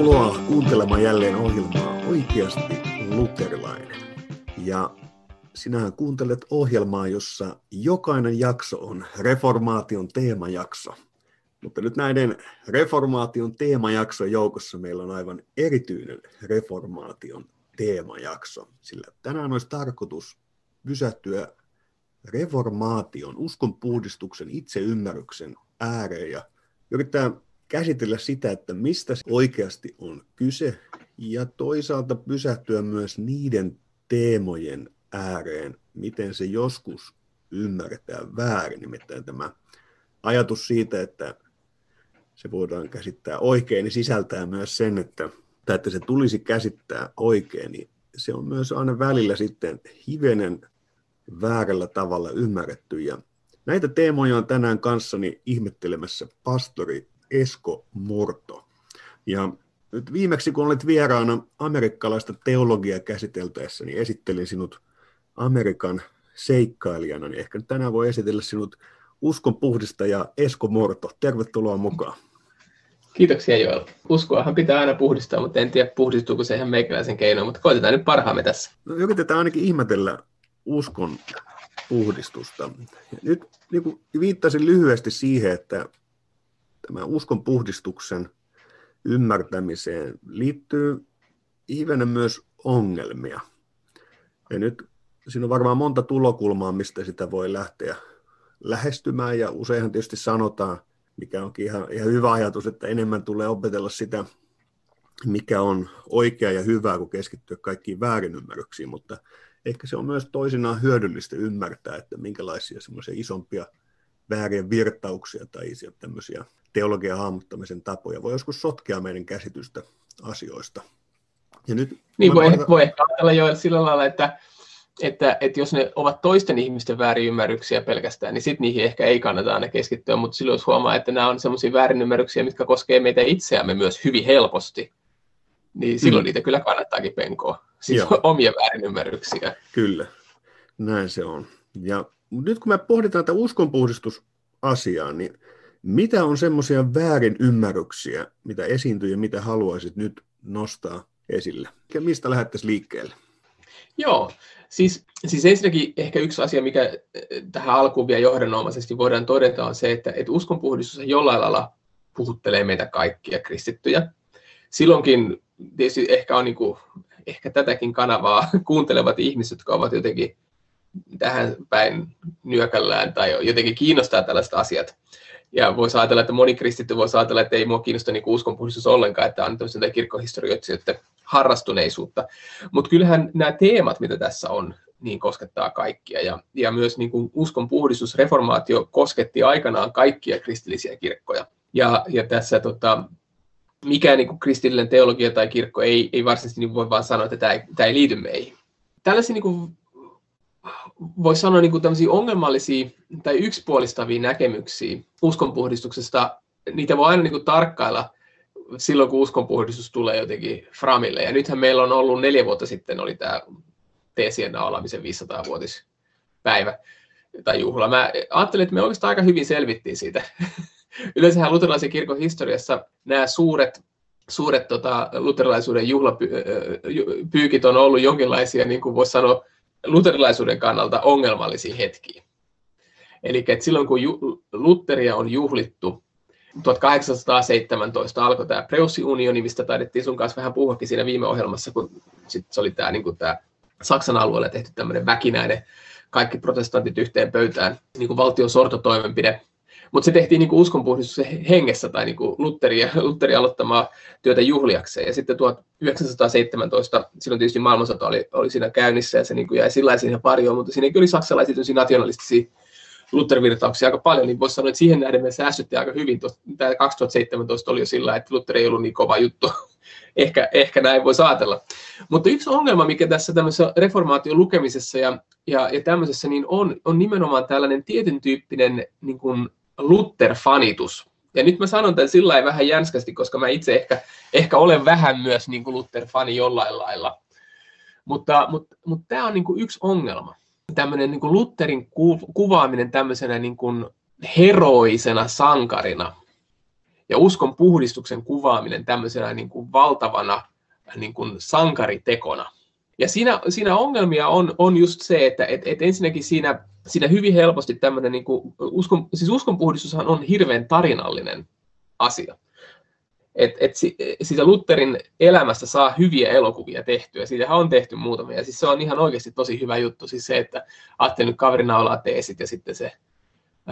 Tervetuloa kuuntelemaan jälleen ohjelmaa Oikeasti luterilainen. Ja sinähän kuuntelet ohjelmaa, jossa jokainen jakso on reformaation teemajakso. Mutta nyt näiden reformaation teemajakson joukossa meillä on aivan erityinen reformaation teemajakso, sillä tänään olisi tarkoitus pysähtyä reformaation, uskonpuhdistuksen, itseymmärryksen ääreen ja yrittää käsitellä sitä, että mistä oikeasti on kyse ja toisaalta pysähtyä myös niiden teemojen ääreen, miten se joskus ymmärretään väärin, nimittäin tämä ajatus siitä, että se voidaan käsittää oikein, niin sisältää myös sen, että, että se tulisi käsittää oikein, niin se on myös aina välillä sitten hivenen väärällä tavalla ymmärretty. Ja näitä teemoja on tänään kanssani ihmettelemässä pastori Esko Murto. Ja nyt viimeksi, kun olet vieraana amerikkalaista teologiaa käsiteltäessä, niin esittelin sinut Amerikan seikkailijana, niin ehkä tänään voi esitellä sinut uskon puhdistaja Esko Morto. Tervetuloa mukaan. Kiitoksia Joel. Uskoahan pitää aina puhdistaa, mutta en tiedä puhdistuuko se ihan meikäläisen keinoin, mutta koitetaan nyt parhaamme tässä. No, yritetään ainakin ihmetellä uskon puhdistusta. Ja nyt niin kuin viittasin lyhyesti siihen, että tämä uskon puhdistuksen ymmärtämiseen liittyy hivenen myös ongelmia. Ja nyt siinä on varmaan monta tulokulmaa, mistä sitä voi lähteä lähestymään, ja useinhan tietysti sanotaan, mikä onkin ihan, ihan hyvä ajatus, että enemmän tulee opetella sitä, mikä on oikea ja hyvää, kuin keskittyä kaikkiin väärinymmärryksiin, mutta ehkä se on myös toisinaan hyödyllistä ymmärtää, että minkälaisia semmoisia isompia vääriä virtauksia tai tämmöisiä teologian hahmottamisen tapoja voi joskus sotkea meidän käsitystä asioista. Ja nyt, niin voi, kohta... voi ehkä ajatella jo sillä lailla, että, että, että jos ne ovat toisten ihmisten väärinymmärryksiä pelkästään, niin sitten niihin ehkä ei kannata aina keskittyä, mutta silloin jos huomaa, että nämä on sellaisia väärinymmärryksiä, mitkä koskee meitä itseämme myös hyvin helposti, niin silloin mm. niitä kyllä kannattaakin penkoa. Siis Joo. omia väärinymmärryksiä. Kyllä, näin se on. Ja nyt kun me pohditaan tätä uskonpuhdistusasiaa, niin mitä on semmoisia väärinymmärryksiä, mitä esiintyy ja mitä haluaisit nyt nostaa esille? Ja mistä lähdettäisiin liikkeelle? Joo, siis, siis ensinnäkin ehkä yksi asia, mikä tähän alkuun vielä johdannomaisesti voidaan todeta, on se, että, että uskonpuhdistus jollain lailla puhuttelee meitä kaikkia kristittyjä. Silloinkin tietysti ehkä on niin kuin, ehkä tätäkin kanavaa kuuntelevat ihmiset, jotka ovat jotenkin tähän päin nyökällään tai jotenkin kiinnostaa tällaiset asiat. Ja voisi ajatella, että moni kristitty voisi ajatella, että ei mua kiinnosta niin uskonpuhdistus ollenkaan, että on tämmöistä kirkkohistorioitsijoiden harrastuneisuutta. Mutta kyllähän nämä teemat, mitä tässä on, niin koskettaa kaikkia. Ja, ja myös niin kuin uskonpuhdistus, reformaatio kosketti aikanaan kaikkia kristillisiä kirkkoja. Ja, ja tässä tota, mikään niin kuin kristillinen teologia tai kirkko ei, ei varsinaisesti niin voi vaan sanoa, että tämä ei, tämä ei liity meihin. Tällaisia niin kuin voisi sanoa niin kuin ongelmallisia tai yksipuolistavia näkemyksiä uskonpuhdistuksesta, niitä voi aina niin kuin tarkkailla silloin, kun uskonpuhdistus tulee jotenkin framille. Ja nythän meillä on ollut neljä vuotta sitten, oli tämä teesien naulaamisen 500-vuotispäivä tai juhla. Mä ajattelin, että me oikeastaan aika hyvin selvittiin siitä. Yleensähän luterilaisen kirkon historiassa nämä suuret suuret tota, luterilaisuuden juhlapyykit on ollut jonkinlaisia, niin kuin voisi sanoa, luterilaisuuden kannalta ongelmallisia hetkiä. Eli silloin kun ju- Lutheria on juhlittu, 1817 alkoi tämä Preussi-unioni, mistä taidettiin sun kanssa vähän puhuakin siinä viime ohjelmassa, kun sit se oli tämä, niin kuin tämä Saksan alueella tehty tämmöinen väkinäinen kaikki protestantit yhteen pöytään niin kuin valtion sortotoimenpide, mutta se tehtiin niin uskonpuhdistus hengessä tai niin Lutteri, Lutteri aloittamaa työtä juhliakseen. Ja sitten 1917, silloin tietysti maailmansota oli, oli siinä käynnissä ja se niin jäi sillä siihen parjoon, mutta siinä oli saksalaisia nationalistisia Luther-virtauksia aika paljon, niin voisi sanoa, että siihen nähden me säästyttiin aika hyvin. Tämä 2017 oli jo sillä, että Luther ei ollut niin kova juttu. ehkä, ehkä näin voi ajatella. Mutta yksi ongelma, mikä tässä tämmöisessä reformaation lukemisessa ja, ja, ja tämmöisessä niin on, on nimenomaan tällainen tietyn tyyppinen niin kuin Luther-fanitus. Ja nyt mä sanon tämän sillä vähän jänskästi, koska mä itse ehkä, ehkä olen vähän myös niin kuin Luther-fani jollain lailla. Mutta, mutta, mutta tämä on niin kuin yksi ongelma. Tämmöinen niin kuin Lutherin kuvaaminen tämmöisenä niin kuin heroisena sankarina, ja uskon puhdistuksen kuvaaminen tämmöisenä niin kuin valtavana niin kuin sankaritekona. Ja siinä, siinä ongelmia on, on just se, että et, et ensinnäkin siinä, siinä hyvin helposti tämmöinen, niin uskon, siis uskonpuhdistushan on hirveän tarinallinen asia. Et, et si, siitä Lutherin elämästä saa hyviä elokuvia tehtyä, siitähän on tehty muutamia, ja siis se on ihan oikeasti tosi hyvä juttu, siis se, että ajattelin nyt kaverina olla teesit, ja sitten se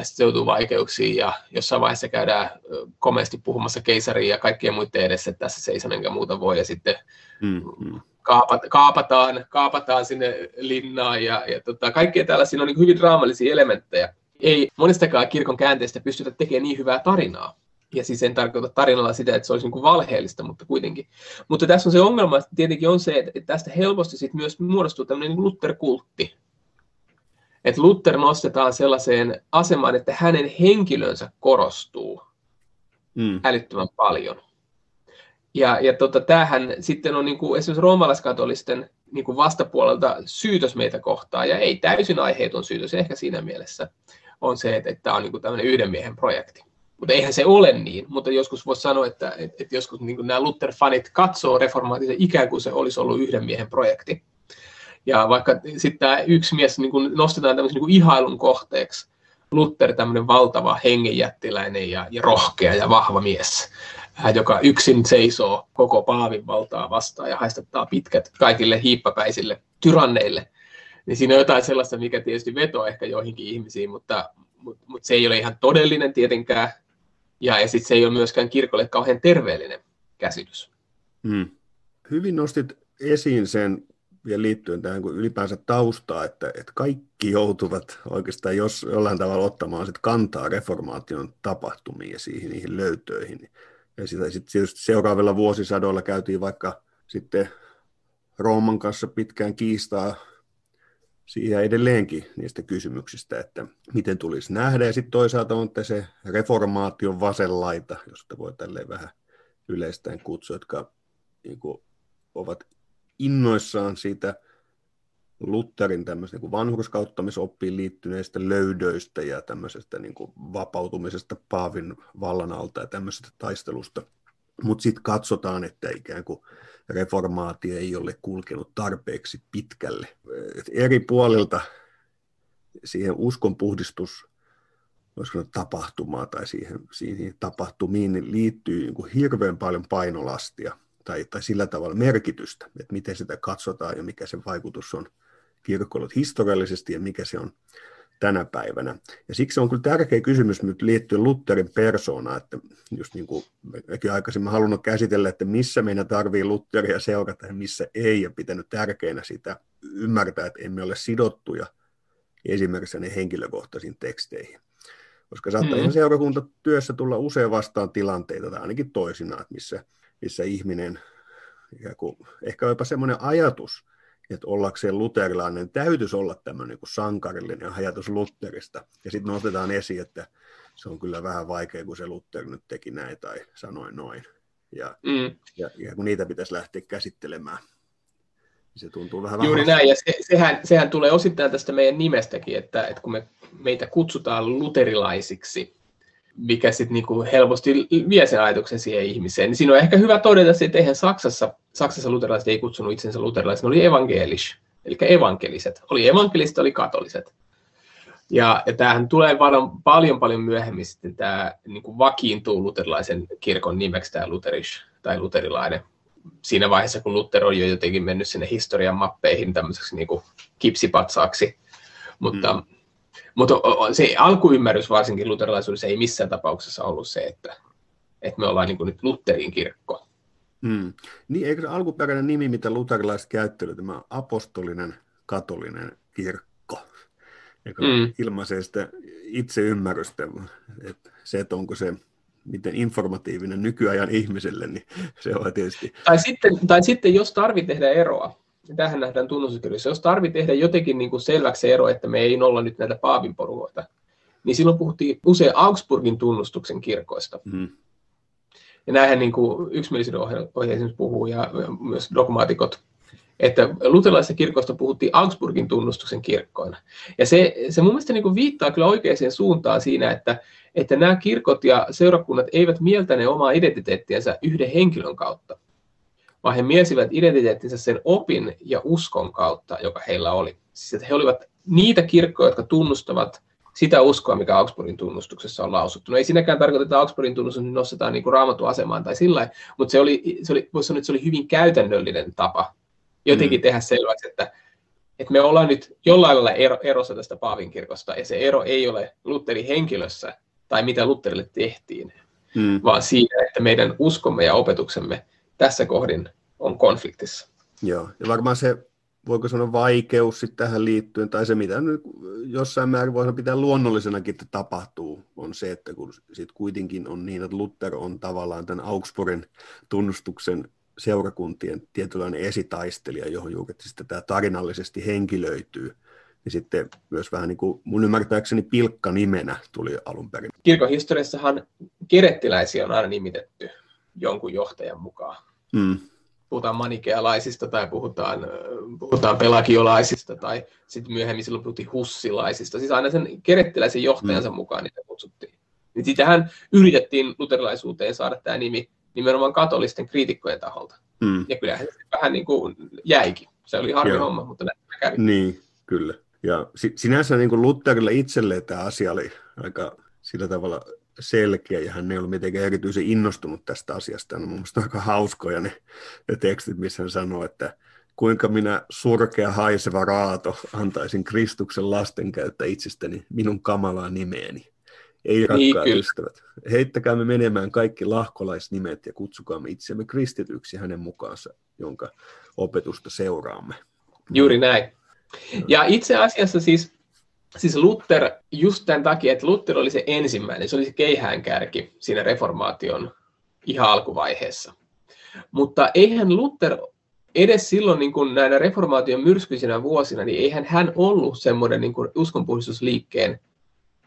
sitten joutuu vaikeuksiin ja jossain vaiheessa käydään komeasti puhumassa keisariin ja kaikkien muiden edessä, että tässä seison enkä muuta voi ja sitten mm-hmm. Kaapat, kaapataan, kaapataan sinne linnaan ja, ja tota, kaikkea tällaisia on niin hyvin draamallisia elementtejä. Ei monestakaan kirkon käänteestä pystytä tekemään niin hyvää tarinaa. Ja siis en tarkoita tarinalla sitä, että se olisi niin valheellista, mutta kuitenkin. Mutta tässä on se ongelma, että tietenkin on se, että tästä helposti sit myös muodostuu tämmöinen niin Luther-kultti, että Luther nostetaan sellaiseen asemaan, että hänen henkilönsä korostuu mm. älyttömän paljon. Ja, ja tota, tämähän sitten on niin kuin esimerkiksi roomalaiskatolisten niin kuin vastapuolelta syytös meitä kohtaan, ja ei täysin aiheeton syytös ehkä siinä mielessä on se, että, tämä on niin kuin tämmöinen yhden miehen projekti. Mutta eihän se ole niin, mutta joskus voisi sanoa, että, että, että joskus niin nämä Luther-fanit katsoo reformaatisen ikään kuin se olisi ollut yhden miehen projekti. Ja vaikka sitten tämä yksi mies niin kuin nostetaan tämmöisen niin ihailun kohteeksi, Luther tämmöinen valtava hengenjättiläinen ja, ja rohkea ja vahva mies, joka yksin seisoo koko paavin valtaa vastaan ja haistattaa pitkät kaikille hiippapäisille tyranneille. Niin siinä on jotain sellaista, mikä tietysti vetoo ehkä joihinkin ihmisiin, mutta, mutta, mutta se ei ole ihan todellinen tietenkään. Ja, ja sitten se ei ole myöskään kirkolle kauhean terveellinen käsitys. Hmm. Hyvin nostit esiin sen vielä liittyen tähän kuin ylipäänsä taustaa, että, että kaikki joutuvat oikeastaan jos jollain tavalla ottamaan sit kantaa reformaation tapahtumiin ja siihen, niihin löytöihin. Ja sitä sitten tietysti seuraavilla vuosisadoilla käytiin vaikka sitten Rooman kanssa pitkään kiistaa siihen edelleenkin niistä kysymyksistä, että miten tulisi nähdä. Ja sitten toisaalta on se reformaation vasenlaita, josta voi tälleen vähän yleistäen kutsua, jotka niin kuin, ovat innoissaan siitä Lutherin niin vanhurskauttamisoppiin liittyneistä löydöistä ja tämmöisestä niin kuin vapautumisesta Paavin vallan alta ja tämmöisestä taistelusta. Mutta sitten katsotaan, että ikään kuin reformaatio ei ole kulkenut tarpeeksi pitkälle. Et eri puolilta siihen uskonpuhdistus voisiko tapahtumaa tai siihen, siihen tapahtumiin liittyy niin kuin hirveän paljon painolastia – tai, tai sillä tavalla merkitystä, että miten sitä katsotaan ja mikä se vaikutus on kirkkoilla historiallisesti ja mikä se on tänä päivänä. Ja siksi on kyllä tärkeä kysymys nyt liittyen Lutherin persoonaan, että just niin kuin mekin aikaisemmin halunnut käsitellä, että missä meidän tarvii Lutheria seurata ja missä ei, ja pitänyt tärkeänä sitä ymmärtää, että emme ole sidottuja esimerkiksi ne henkilökohtaisiin teksteihin. Koska saattaa mm-hmm. ihan seurakuntatyössä tulla usein vastaan tilanteita, tai ainakin toisinaan, missä missä ihminen, kuin, ehkä jopa semmoinen ajatus, että ollakseen luterilainen täytyisi olla tämmöinen niin kuin sankarillinen ajatus Lutterista. Ja sitten nostetaan esiin, että se on kyllä vähän vaikea, kun se Luther nyt teki näin tai sanoi noin. Ja, mm. ja, ja kun niitä pitäisi lähteä käsittelemään, niin se tuntuu vähän Juuri näin, ja se, sehän, sehän tulee osittain tästä meidän nimestäkin, että, että kun me, meitä kutsutaan luterilaisiksi, mikä sitten niinku helposti vie sen ajatuksen siihen ihmiseen. Niin siinä on ehkä hyvä todeta, että eihän Saksassa, Saksassa luterilaiset ei kutsunut itsensä luterilaiset, ne oli evankelis, eli evankeliset. Oli evankeliset, oli katoliset. Ja, ja tämähän tulee paljon, paljon, paljon myöhemmin sitten tämä niin vakiintuu luterilaisen kirkon nimeksi tämä luterish tai luterilainen. Siinä vaiheessa, kun Luther on jo jotenkin mennyt sinne historian mappeihin tämmöiseksi niin kuin kipsipatsaaksi. Mutta mm mutta se alkuymmärrys varsinkin luterilaisuudessa ei missään tapauksessa ollut se, että, että me ollaan niin nyt Lutherin kirkko. Hmm. Niin, eikö se alkuperäinen nimi, mitä luterilaiset käyttelevät, tämä apostolinen katolinen kirkko, joka hmm. ilmaisee sitä itseymmärrystä, että se, että onko se miten informatiivinen nykyajan ihmiselle, niin se on tietysti... Tai sitten, tai sitten jos tarvitsee tehdä eroa, tähän nähdään tunnustuskirjoissa, jos tarvii tehdä jotenkin niin kuin selväksi se ero, että me ei olla nyt näitä paavin porukoita, niin silloin puhuttiin usein Augsburgin tunnustuksen kirkoista. Mm. Ja näinhän niin kuin yksimielisyyden ohje esimerkiksi puhuu, ja myös dogmaatikot että luterilaisessa kirkosta puhuttiin Augsburgin tunnustuksen kirkkoina. Ja se, se mun mielestä niin viittaa kyllä oikeaan suuntaan siinä, että, että nämä kirkot ja seurakunnat eivät mieltäne omaa identiteettiänsä yhden henkilön kautta, vaan he mielsivät identiteettinsä sen opin ja uskon kautta, joka heillä oli. Siis että he olivat niitä kirkkoja, jotka tunnustavat sitä uskoa, mikä Augsburgin tunnustuksessa on lausuttu. No ei siinäkään tarkoita, että Augsburgin tunnustus nostetaan niin raamattu asemaan tai sillä mutta se oli, se oli, voisi sanoa, että se oli hyvin käytännöllinen tapa jotenkin mm. tehdä selväksi, että, että me ollaan nyt jollain lailla ero, erossa tästä Paavin kirkosta, ja se ero ei ole Lutherin henkilössä tai mitä Lutherille tehtiin, mm. vaan siinä, että meidän uskomme ja opetuksemme tässä kohdin on konfliktissa. Joo, ja varmaan se, voiko sanoa vaikeus sitten tähän liittyen, tai se mitä nyt jossain määrin voidaan pitää luonnollisenakin, että tapahtuu, on se, että kun sitten kuitenkin on niin, että Luther on tavallaan tämän Augsburgin tunnustuksen seurakuntien tietynlainen esitaistelija, johon juuri sitten tämä tarinallisesti henkilöityy, niin sitten myös vähän niin kuin mun ymmärtääkseni pilkka nimenä tuli alun perin. Kirkon historiassahan kerettiläisiä on aina nimitetty jonkun johtajan mukaan. Mm. Puhutaan manikealaisista tai puhutaan, puhutaan pelagiolaisista tai sitten myöhemmin silloin puhuttiin hussilaisista. Siis aina sen kerettiläisen johtajansa mm. mukaan niitä kutsuttiin. Niin sitähän yritettiin luterilaisuuteen saada tämä nimi nimenomaan katolisten kriitikkojen taholta. Mm. Ja kyllähän se vähän niin kuin jäikin. Se oli harmi Joo. homma, mutta näin kävi. Niin, kyllä. Ja sinänsä niin kuin Lutherille itselleen tämä asia oli aika sillä tavalla selkeä, ja hän ei ollut mitenkään erityisen innostunut tästä asiasta. On mun mielestä aika hauskoja ne, ne tekstit, missä hän sanoo, että kuinka minä surkea haiseva raato antaisin Kristuksen lasten käyttä itsestäni minun kamalaa nimeeni. Ei niin, rakkaat niin, ystävät. Heittäkäämme menemään kaikki lahkolaisnimet ja kutsukaamme itseämme kristityksi hänen mukaansa, jonka opetusta seuraamme. Juuri näin. Ja itse asiassa siis, siis Luther, just tämän takia, että Luther oli se ensimmäinen, se oli se keihäänkärki siinä reformaation ihan alkuvaiheessa. Mutta eihän Luther edes silloin niin kuin näinä reformaation myrskyisinä vuosina, niin eihän hän ollut semmoinen niin uskonpuhdistusliikkeen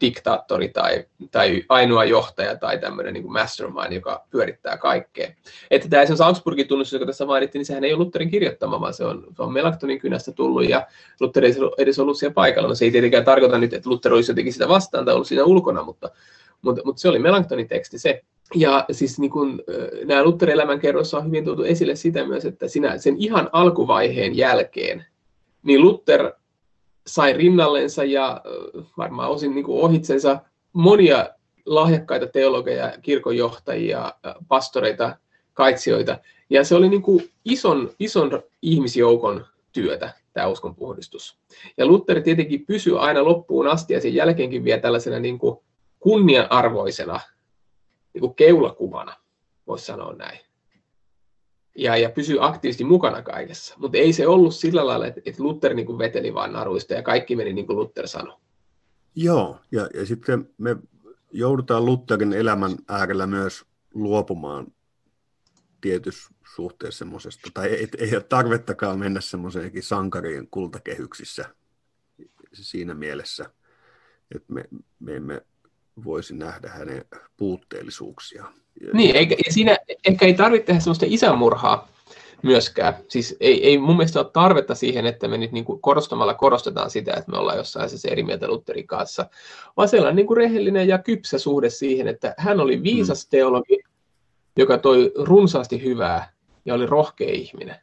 diktaattori tai, tai ainoa johtaja tai tämmöinen niin mastermind, joka pyörittää kaikkea. Että tämä esimerkiksi Augsburgin tunnustus, joka tässä mainittiin, niin sehän ei ole Lutherin kirjoittama, vaan se on, se on Melaktonin kynästä tullut ja Luther ei edes ollut siellä paikalla. No se ei tietenkään tarkoita nyt, että Luther olisi jotenkin sitä vastaan tai ollut siinä ulkona, mutta, mutta, mutta se oli Melanktonin teksti se. Ja siis niin kun, nämä Lutherin elämänkerroissa on hyvin tuotu esille sitä myös, että sinä, sen ihan alkuvaiheen jälkeen, niin Luther sai rinnallensa ja varmaan osin niin kuin ohitsensa monia lahjakkaita teologeja, kirkonjohtajia, pastoreita, kaitsioita. Ja se oli niin kuin ison, ison ihmisjoukon työtä, tämä uskonpuhdistus. Ja Luther tietenkin pysyi aina loppuun asti ja sen jälkeenkin vielä tällaisena niin kuin kunnianarvoisena niin kuin keulakuvana, voisi sanoa näin ja, ja pysyy aktiivisesti mukana kaikessa. Mutta ei se ollut sillä lailla, että, että Luther niin kuin veteli vaan naruista ja kaikki meni niin kuin Luther sanoi. Joo, ja, ja sitten me joudutaan Lutherin elämän äärellä myös luopumaan tietyssä suhteessa semmoisesta, tai ei, ei ole tarvettakaan mennä semmoiseenkin sankarien kultakehyksissä siinä mielessä, että me, me emme voisi nähdä hänen puutteellisuuksiaan. Niin, eikä, ja siinä ehkä ei tarvitse tehdä sellaista isänmurhaa myöskään. Siis ei, ei mun mielestä ole tarvetta siihen, että me nyt niin kuin korostamalla korostetaan sitä, että me ollaan jossain se eri mieltä Lutherin kanssa, vaan sellainen niin kuin rehellinen ja kypsä suhde siihen, että hän oli viisas mm. teologi, joka toi runsaasti hyvää ja oli rohkea ihminen.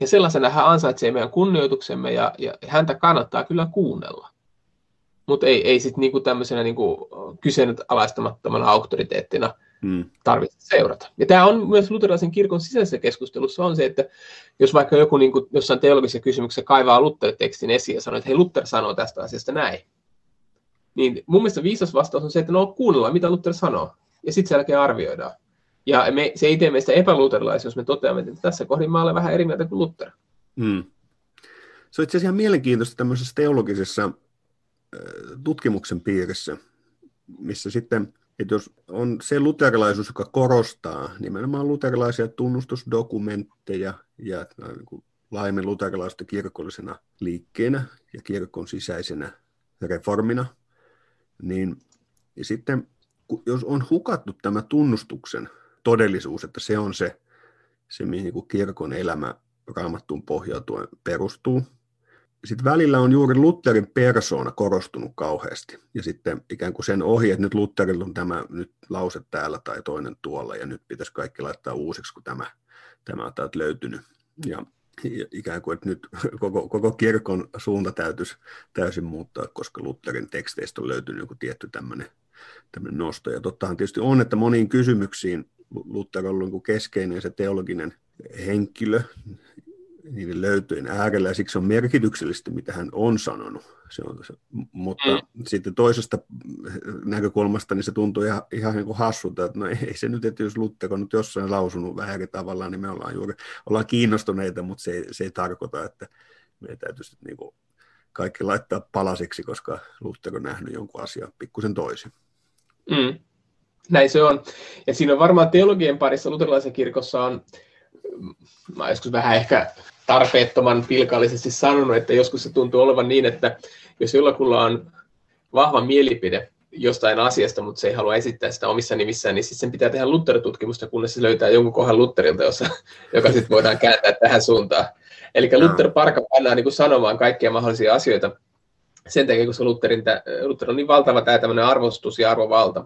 Ja sellaisena hän ansaitsee meidän kunnioituksemme ja, ja häntä kannattaa kyllä kuunnella. Mutta ei, ei sitten niinku tämmöisenä niinku kyseenalaistamattomana auktoriteettina hmm. tarvitse seurata. Ja tämä on myös luterilaisen kirkon sisäisessä keskustelussa on se, että jos vaikka joku niinku jossain teologisessa kysymyksessä kaivaa Luther-tekstin esiin ja sanoo, että hei Luther sanoo tästä asiasta näin, niin mun mielestä viisas vastaus on se, että no kuunnellaan, mitä Luther sanoo, ja sitten sen jälkeen arvioidaan. Ja me, se ei tee meistä epäluterilaisia, jos me toteamme, että tässä kohdin mä olen vähän eri mieltä kuin Luther. Hmm. Se on itse asiassa ihan mielenkiintoista tämmöisessä teologisessa tutkimuksen piirissä, missä sitten, että jos on se luterilaisuus, joka korostaa nimenomaan luterilaisia tunnustusdokumentteja ja niin laajemmin luterilaisuutta kirkollisena liikkeenä ja kirkon sisäisenä reformina, niin ja sitten jos on hukattu tämä tunnustuksen todellisuus, että se on se, se mihin niin kirkon elämä raamattuun pohjautuen perustuu. Sitten välillä on juuri Lutherin persoona korostunut kauheasti. Ja sitten ikään kuin sen ohi, että nyt Lutherilla on tämä nyt lause täällä tai toinen tuolla, ja nyt pitäisi kaikki laittaa uusiksi, kun tämä, tämä on täältä löytynyt. Ja ikään kuin, että nyt koko, koko kirkon suunta täytyisi täysin muuttaa, koska Lutherin teksteistä on löytynyt joku tietty tämmöinen, tämmöinen nosto. Ja tottahan tietysti on, että moniin kysymyksiin Luther on ollut niin keskeinen se teologinen henkilö niiden löytöjen äärellä, ja siksi on merkityksellistä, mitä hän on sanonut. Se on, se, mutta mm. sitten toisesta näkökulmasta niin se tuntuu ihan, ihan niin kuin hassulta, että no ei se nyt, että jos Luther on nyt jossain lausunut vähän eri tavalla, niin me ollaan juuri ollaan kiinnostuneita, mutta se, se ei tarkoita, että meidän täytyisi niin kuin kaikki laittaa palasiksi, koska Luther on nähnyt jonkun asian pikkusen toisin. Mm. Näin se on. Ja siinä on varmaan teologien parissa luterilaisessa kirkossa on, mä joskus vähän ehkä tarpeettoman pilkallisesti sanonut, että joskus se tuntuu olevan niin, että jos jollakulla on vahva mielipide jostain asiasta, mutta se ei halua esittää sitä omissa nimissään, niin sitten sen pitää tehdä Luther-tutkimusta, kunnes se löytää jonkun kohan Lutherilta, jossa, joka sitten voidaan kääntää tähän suuntaan. Eli Luther parka pannaan niin sanomaan kaikkia mahdollisia asioita sen takia, kun se Lutherin, Luther on niin valtava tämä tämmöinen arvostus ja arvovalta.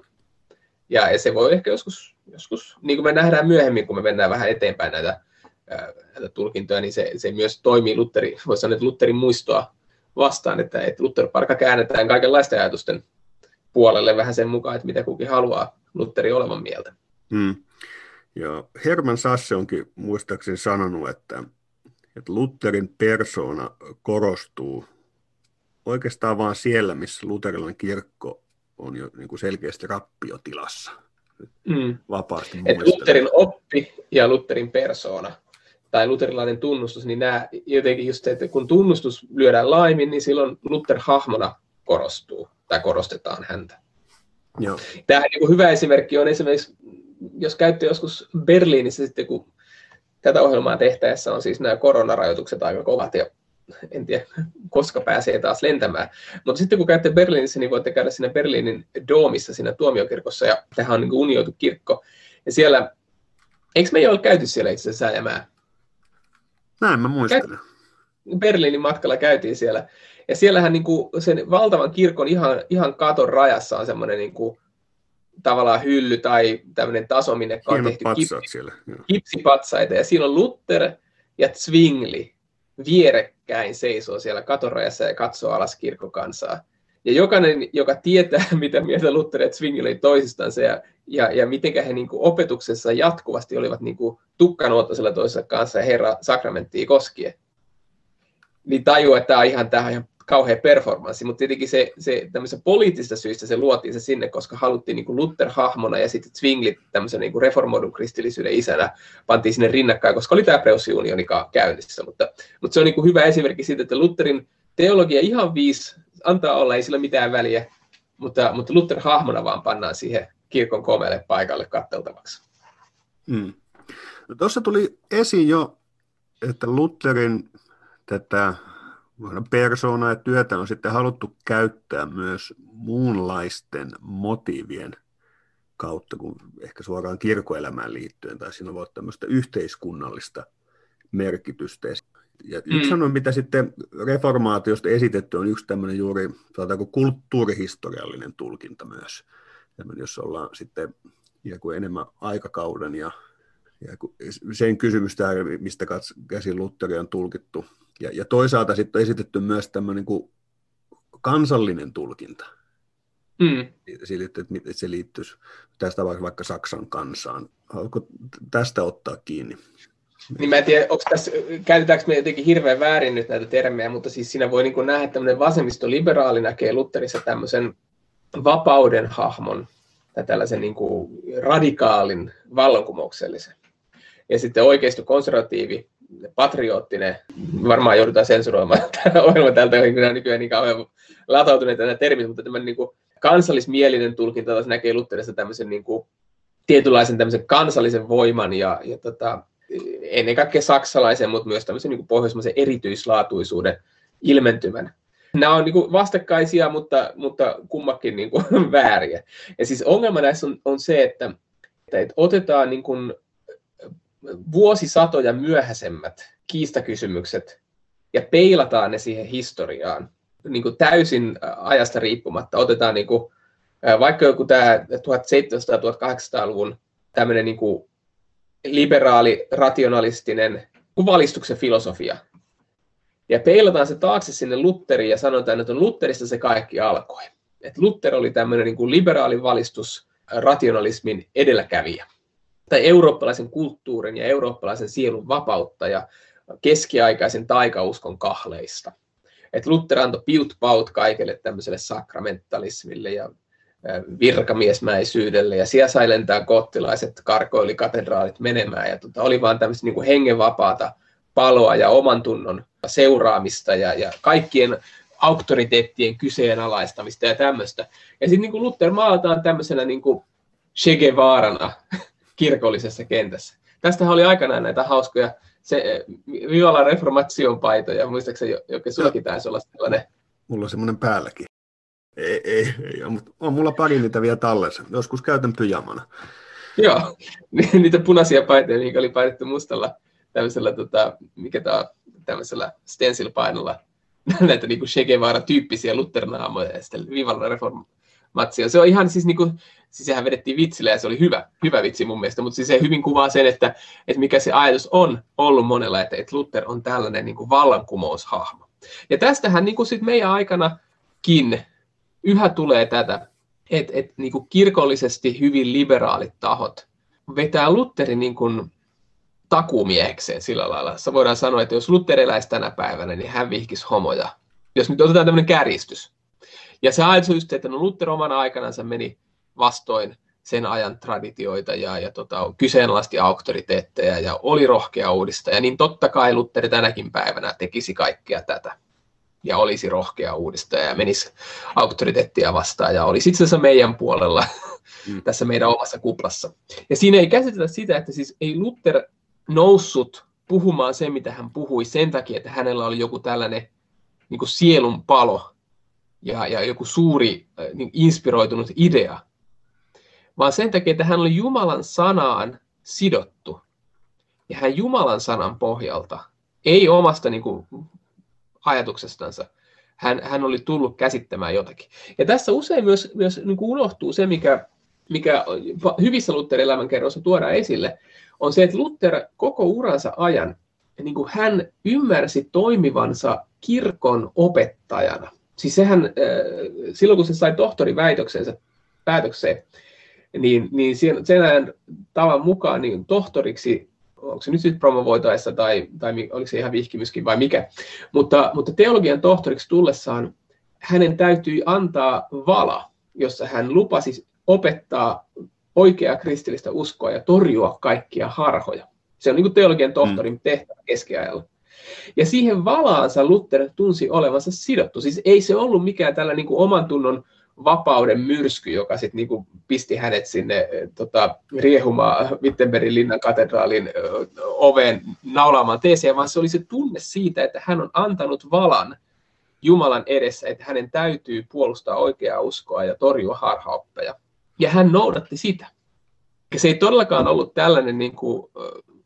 Ja se voi ehkä joskus, joskus, niin kuin me nähdään myöhemmin, kun me mennään vähän eteenpäin näitä, näitä tulkintoja, niin se, se myös toimii Lutteri, voisi sanoa, että Lutterin muistoa vastaan, että, että Luther-parka käännetään kaikenlaisten ajatusten puolelle vähän sen mukaan, että mitä kukin haluaa Lutteri olevan mieltä. Hmm. Ja Herman Sasse onkin muistaakseni sanonut, että, että Lutherin persona korostuu oikeastaan vain siellä, missä luterilainen kirkko on jo niin kuin selkeästi rappiotilassa. Mm. Vapaasti Et Lutherin oppi ja Lutherin persona tai luterilainen tunnustus, niin nämä jotenkin just, että kun tunnustus lyödään laimin, niin silloin Luther hahmona korostuu tai korostetaan häntä. Joo. Tämähän niin hyvä esimerkki on esimerkiksi, jos käytte joskus Berliinissä sitten, kun tätä ohjelmaa tehtäessä on siis nämä koronarajoitukset aika kovat ja en tiedä, koska pääsee taas lentämään. Mutta sitten kun käytte Berliinissä, niin voitte käydä siinä Berliinin doomissa, siinä tuomiokirkossa, ja tähän on niin unioitu kirkko. Ja siellä, eikö me ei ole käyty siellä itse asiassa sääjämään? Näin mä muistan. Berliinin matkalla käytiin siellä. Ja siellähän niin kuin sen valtavan kirkon ihan, ihan katon rajassa on semmoinen niin kuin, tavallaan hylly tai tämmöinen taso, minne on tehty siellä, kipsipatsaita. Ja siinä on Luther ja Zwingli vierekkäin seisoo siellä katorajassa ja katsoo alas kirkkokansaa. Ja jokainen, joka tietää, mitä mieltä Luther ja Zwingli toisistansa ja, ja, ja miten he niin kuin opetuksessa jatkuvasti olivat niin kuin tukkanuottoisella toisessa kanssa ja Herra sakramenttia koskien, niin tajuu, että tämä on ihan, tämä on ihan kauhea performanssi, mutta tietenkin se, se poliittisista syistä se luotiin se sinne, koska haluttiin niin kuin Luther-hahmona ja sitten Zwingli tämmöisen niin kuin reformoidun kristillisyyden isänä pantiin sinne rinnakkain, koska oli tämä Preussi-unioni käynnissä. Mutta, mutta se on niin kuin hyvä esimerkki siitä, että Lutherin teologia ihan viisi antaa olla, ei sillä mitään väliä, mutta, mutta Luther-hahmona vaan pannaan siihen kirkon komeelle paikalle katteltavaksi. Hmm. No, Tuossa tuli esiin jo, että Lutherin tätä persoonaa ja työtä on sitten haluttu käyttää myös muunlaisten motiivien kautta kuin ehkä suoraan kirkoelämään liittyen, tai siinä voi olla tämmöistä yhteiskunnallista merkitystä. Ja yksi mm. mitä sitten reformaatiosta esitetty on yksi tämmöinen juuri, sanotaanko kulttuurihistoriallinen tulkinta myös, tämmöinen, jos ollaan sitten kuin enemmän aikakauden ja, ja sen kysymystä, mistä käsin Lutteri on tulkittu ja, ja toisaalta sitten on esitetty myös tämmöinen kuin kansallinen tulkinta. Mm. Siitä, että se liittyisi tästä vaikka Saksan kansaan. Haluatko tästä ottaa kiinni? Niin mä en tiedä, onko tässä, käytetäänkö me jotenkin hirveän väärin nyt näitä termejä, mutta siis siinä voi niin nähdä, että tämmöinen vasemmistoliberaali näkee Lutherissa tämmöisen vapauden hahmon tai tällaisen niin kuin radikaalin vallankumouksellisen. Ja sitten oikeisto konservatiivi patriottinen, varmaan joudutaan sensuroimaan tämä ohjelma tältä, kun nämä nykyään niin kauhean latautuneita nämä termit, mutta tämmöinen niin kuin kansallismielinen tulkinta taas näkee Lutherissa tämmöisen niin kuin, tietynlaisen tämmöisen kansallisen voiman ja, ja tota, ennen kaikkea saksalaisen, mutta myös tämmöisen niin pohjoismaisen erityislaatuisuuden ilmentymän. Nämä on niin kuin vastakkaisia, mutta, mutta kummakin niin kuin vääriä. Ja siis ongelma näissä on, on se, että, että otetaan niin kuin vuosisatoja myöhäisemmät kiistakysymykset ja peilataan ne siihen historiaan niin kuin täysin ajasta riippumatta. Otetaan niin kuin, vaikka joku tämä 1700-1800-luvun tämmöinen niin kuin liberaali, rationalistinen valistuksen filosofia. Ja peilataan se taakse sinne Lutteriin ja sanotaan, että Lutterista se kaikki alkoi. Et Luther oli tämmöinen niin kuin liberaali valistus, rationalismin edelläkävijä. Tai eurooppalaisen kulttuurin ja eurooppalaisen sielun vapauttaja keskiaikaisen taikauskon kahleista. Et Luther antoi piut paut kaikelle tämmöiselle sakramentalismille ja virkamiesmäisyydelle, ja siellä sai lentää kottilaiset karkoilikatedraalit menemään, ja tota, oli vaan tämmöistä niin hengenvapaata paloa ja oman tunnon seuraamista, ja, ja kaikkien auktoriteettien kyseenalaistamista ja tämmöistä. Ja sitten niin Luther maalataan tämmöisenä niin Che Guevarana kirkollisessa kentässä. Tästähän oli aikanaan näitä hauskoja se Viola Reformation paitoja, muistaakseni jokin sullakin taisi olla sellainen? Mulla on semmoinen päälläkin. Ei, ei, ei mutta on mulla pari niitä vielä tallessa. Joskus käytän pyjamana. Joo, niitä punaisia paitoja, mikä oli painettu mustalla tämmöisellä, tota, mikä tämä tämmöisellä stencil-painolla, näitä niin Che Guevara-tyyppisiä lutternaamoja ja sitten Vivala Reformatio. Se on ihan siis niin kuin, siis sehän vedettiin vitsillä ja se oli hyvä, hyvä vitsi mun mielestä, mutta siis se hyvin kuvaa sen, että, että mikä se ajatus on ollut monella, että, että Luther on tällainen niin kuin vallankumoushahmo. Ja tästähän niin kuin sit meidän aikanakin yhä tulee tätä, että, että niin kuin kirkollisesti hyvin liberaalit tahot vetää Lutherin niin kuin takuumiehekseen sillä lailla. Se voidaan sanoa, että jos Luther eläisi tänä päivänä, niin hän vihkisi homoja. Jos nyt otetaan tämmöinen kärjistys. Ja se ajatus just, että no Luther omana aikanansa meni vastoin sen ajan traditioita ja, ja tota, kyseenalaisti auktoriteetteja ja oli rohkea uudistaja, niin totta kai Lutteri tänäkin päivänä tekisi kaikkea tätä ja olisi rohkea uudistaja ja menisi auktoriteettia vastaan ja olisi itse asiassa meidän puolella mm. tässä meidän omassa kuplassa. Ja siinä ei käsitellä sitä, että siis ei Luther noussut puhumaan se, mitä hän puhui sen takia, että hänellä oli joku tällainen niin sielun palo ja, ja joku suuri äh, niin inspiroitunut idea, vaan sen takia, että hän oli Jumalan sanaan sidottu. Ja hän Jumalan sanan pohjalta, ei omasta niin kuin, ajatuksestansa, hän, hän oli tullut käsittämään jotakin. Ja tässä usein myös, myös niin kuin unohtuu se, mikä, mikä hyvissä Lutherin elämänkerroissa tuodaan esille, on se, että Luther koko uransa ajan, niin kuin hän ymmärsi toimivansa kirkon opettajana. Siis sehän, äh, silloin kun se sai tohtoriväitöksensä päätökseen, niin, niin sen, sen ajan tavan mukaan niin tohtoriksi, onko se nyt sitten promovoitaessa tai, tai oliko se ihan vihkimyskin vai mikä, mutta, mutta teologian tohtoriksi tullessaan hänen täytyi antaa vala, jossa hän lupasi opettaa oikeaa kristillistä uskoa ja torjua kaikkia harhoja. Se on niin kuin teologian tohtorin mm. tehtävä keskiajalla. Ja siihen valaansa Luther tunsi olevansa sidottu. Siis ei se ollut mikään tällä niin kuin oman tunnon vapauden myrsky, joka sitten niinku pisti hänet sinne eh, tota, riehumaan Wittenbergin linnan katedraalin oveen naulaamaan teesiä, vaan se oli se tunne siitä, että hän on antanut valan Jumalan edessä, että hänen täytyy puolustaa oikeaa uskoa ja torjua harhaoppeja. Ja hän noudatti sitä. Ja se ei todellakaan ollut tällainen niin kuin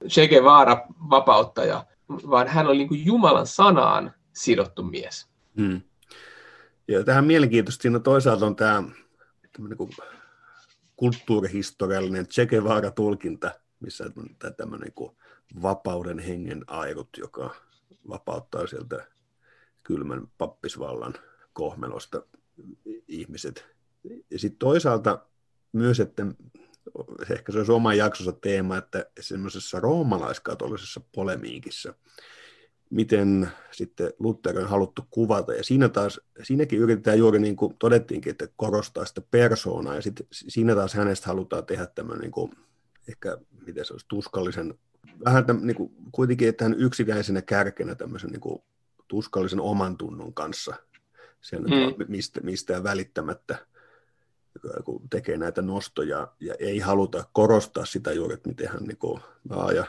Che Guevara vapauttaja, vaan hän oli niin kuin Jumalan sanaan sidottu mies. Hmm. Ja tähän mielenkiintoista siinä toisaalta on tämä niin kulttuurihistoriallinen Che Guevara-tulkinta, missä on niin vapauden hengen airut, joka vapauttaa sieltä kylmän pappisvallan kohmelosta ihmiset. Ja sitten toisaalta myös, että ehkä se olisi oma jaksonsa teema, että semmoisessa roomalaiskatolisessa polemiikissa – miten sitten Luther on haluttu kuvata. Ja siinä taas, siinäkin yritetään juuri niin kuin todettiinkin, että korostaa sitä persoonaa, ja sitten siinä taas hänestä halutaan tehdä tämmöinen niin kuin, ehkä, miten se olisi, tuskallisen, vähän tämän, niin kuin, kuitenkin, että hän yksinäisenä kärkenä tämmöisen niin kuin, tuskallisen oman tunnon kanssa, sen, mm. mistä, mistään välittämättä, kun tekee näitä nostoja, ja ei haluta korostaa sitä juuri, että miten hän niin kuin, ja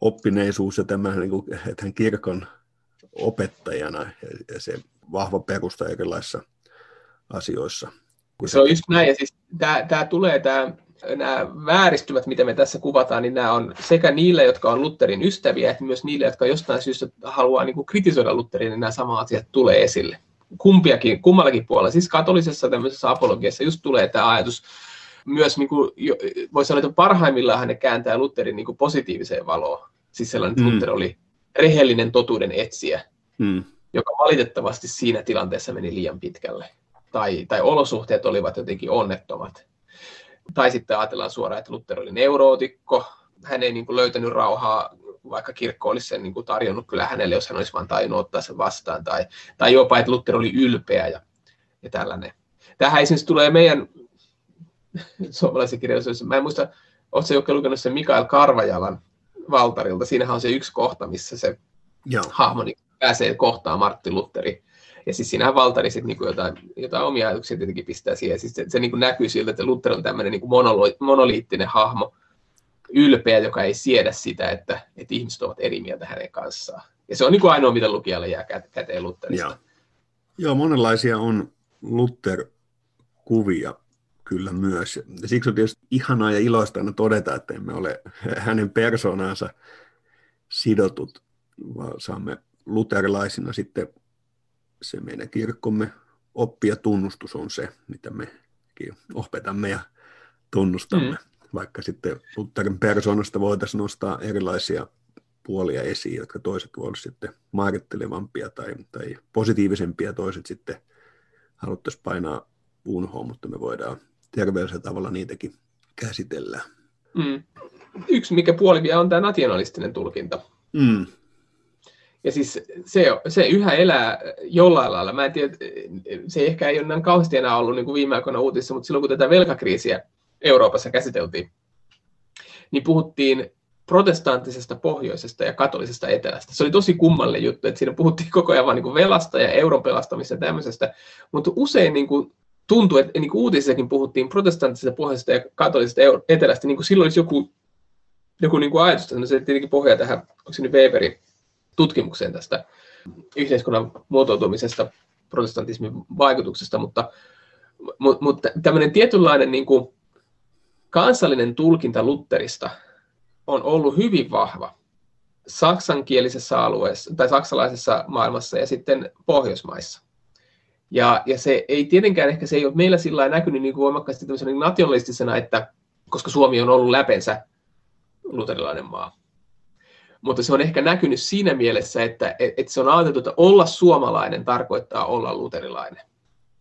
oppineisuus ja tämä, niin kuin, että hän kirkon opettajana ja se vahva perusta erilaisissa asioissa. Se on just näin, ja siis tämä, tämä tulee tämä nämä vääristymät, mitä me tässä kuvataan, niin nämä on sekä niille, jotka on Lutherin ystäviä, että myös niille, jotka jostain syystä haluaa niin kuin kritisoida Lutherin, niin nämä samat asiat tulee esille. Kumpiakin, kummallakin puolella, siis katolisessa tämmöisessä apologiassa just tulee tämä ajatus, myös niin kuin, voisi sanoa, että parhaimmillaan ne kääntää Lutherin niin kuin positiiviseen valoon. Siis sellainen, että mm. Luther oli rehellinen totuuden etsiä, mm. joka valitettavasti siinä tilanteessa meni liian pitkälle. Tai, tai olosuhteet olivat jotenkin onnettomat. Tai sitten ajatellaan suoraan, että Luther oli neurootikko. Hän ei niin kuin löytänyt rauhaa, vaikka kirkko olisi sen niin kuin tarjonnut kyllä hänelle, jos hän olisi vain tajunnut ottaa sen vastaan. Tai, tai jopa, että Luther oli ylpeä ja, ja tällainen. Tähän esimerkiksi tulee meidän suomalaisen kirjallisuudessa. Mä en muista, oletko joku lukenut sen Mikael Karvajalan Valtarilta. Siinähän on se yksi kohta, missä se Joo. hahmo niin pääsee kohtaan Martti Lutteri. Ja siis siinähän Valtari sitten niin jotain, jotain omia ajatuksia tietenkin pistää siihen. Siis se, se niin näkyy siltä, että Luther on tämmöinen niin monolo- monoliittinen hahmo, ylpeä, joka ei siedä sitä, että, että ihmiset ovat eri mieltä hänen kanssaan. Ja se on niin kuin ainoa, mitä lukijalle jää käteen Lutherista. Joo. Joo, monenlaisia on Luther-kuvia kyllä myös. Ja siksi on tietysti ihanaa ja iloista aina todeta, että emme ole hänen persoonansa sidotut, vaan saamme luterilaisina sitten se meidän kirkkomme oppi ja tunnustus on se, mitä me opetamme ja tunnustamme. Mm. Vaikka sitten Lutherin persoonasta voitaisiin nostaa erilaisia puolia esiin, jotka toiset voisivat sitten määrittelevampia tai, tai positiivisempia, toiset sitten haluttaisiin painaa unhoon, mutta me voidaan terveellisellä tavalla niitäkin käsitellään. Mm. Yksi, mikä puoli vielä on tämä nationalistinen tulkinta. Mm. Ja siis se, se yhä elää jollain lailla. Mä en tiedä, se ehkä ei ole näin kauheasti enää ollut niin kuin viime aikoina uutissa, mutta silloin kun tätä velkakriisiä Euroopassa käsiteltiin, niin puhuttiin protestanttisesta pohjoisesta ja katolisesta etelästä. Se oli tosi kummallinen juttu, että siinä puhuttiin koko ajan vain niin velasta ja euron pelastamisesta ja tämmöisestä, mutta usein niin kuin tuntuu, että niin uutisissakin puhuttiin protestanttisesta pohjoisesta ja katolisesta etelästä, niin kuin silloin olisi joku, joku niin kuin ajatus, no se tietenkin pohjaa tähän, onko se nyt Weberin tutkimukseen tästä yhteiskunnan muotoutumisesta, protestantismin vaikutuksesta, mutta, mutta, mutta tämmöinen tietynlainen niin kuin kansallinen tulkinta Lutterista on ollut hyvin vahva saksankielisessä alueessa tai saksalaisessa maailmassa ja sitten Pohjoismaissa. Ja, ja se ei tietenkään ehkä se ei ole meillä sillä näkynyt niin kuin voimakkaasti niin nationalistisena, että koska Suomi on ollut läpensä luterilainen maa. Mutta se on ehkä näkynyt siinä mielessä, että, että se on ajateltu, että olla suomalainen tarkoittaa olla luterilainen.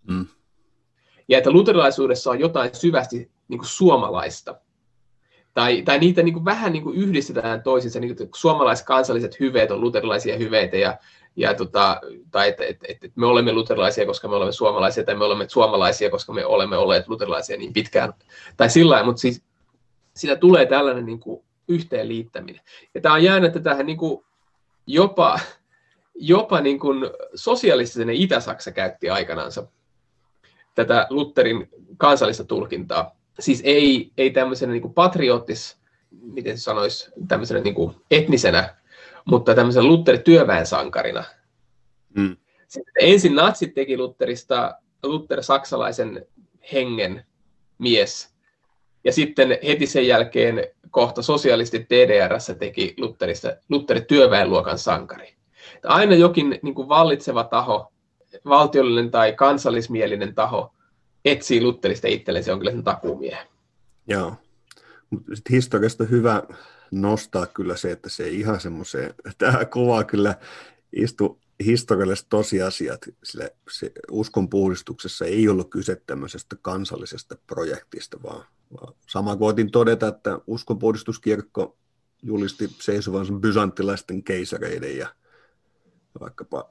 Mm. Ja että luterilaisuudessa on jotain syvästi niin kuin suomalaista. Tai, tai niitä niin kuin vähän niin kuin yhdistetään toisiinsa, niin kuin suomalaiskansalliset hyveet on luterilaisia hyveitä ja ja tota, tai että et, et, et me olemme luterilaisia, koska me olemme suomalaisia, tai me olemme suomalaisia, koska me olemme olleet luterilaisia niin pitkään, tai sillä mutta siis siinä tulee tällainen niin kuin yhteenliittäminen. Ja tämä on jäänyt tähän niin kuin jopa, jopa niin kuin sosialistinen Itä-Saksa käytti aikanaansa tätä Lutherin kansallista tulkintaa. Siis ei, ei tämmöisenä niin kuin patriottis, miten sanoisi, tämmöisenä niin kuin etnisenä mutta tämmöisen Luther työväen sankarina. Mm. Sitten ensin natsit teki Lutherista Luther saksalaisen hengen mies, ja sitten heti sen jälkeen kohta sosialistit DDRssä teki Lutherista Luther työväenluokan sankari. Aina jokin niin kuin vallitseva taho, valtiollinen tai kansallismielinen taho, etsii Lutherista itselleen, se on kyllä sen takuumiehen. Joo. historiasta hyvä nostaa kyllä se, että se ei ihan semmoiseen, tämä kuvaa kyllä istu historialliset tosiasiat, sillä se uskonpuhdistuksessa ei ollut kyse tämmöisestä kansallisesta projektista, vaan, vaan sama voitin todeta, että uskonpuhdistuskirkko julisti seisovansa bysanttilaisten keisareiden ja vaikkapa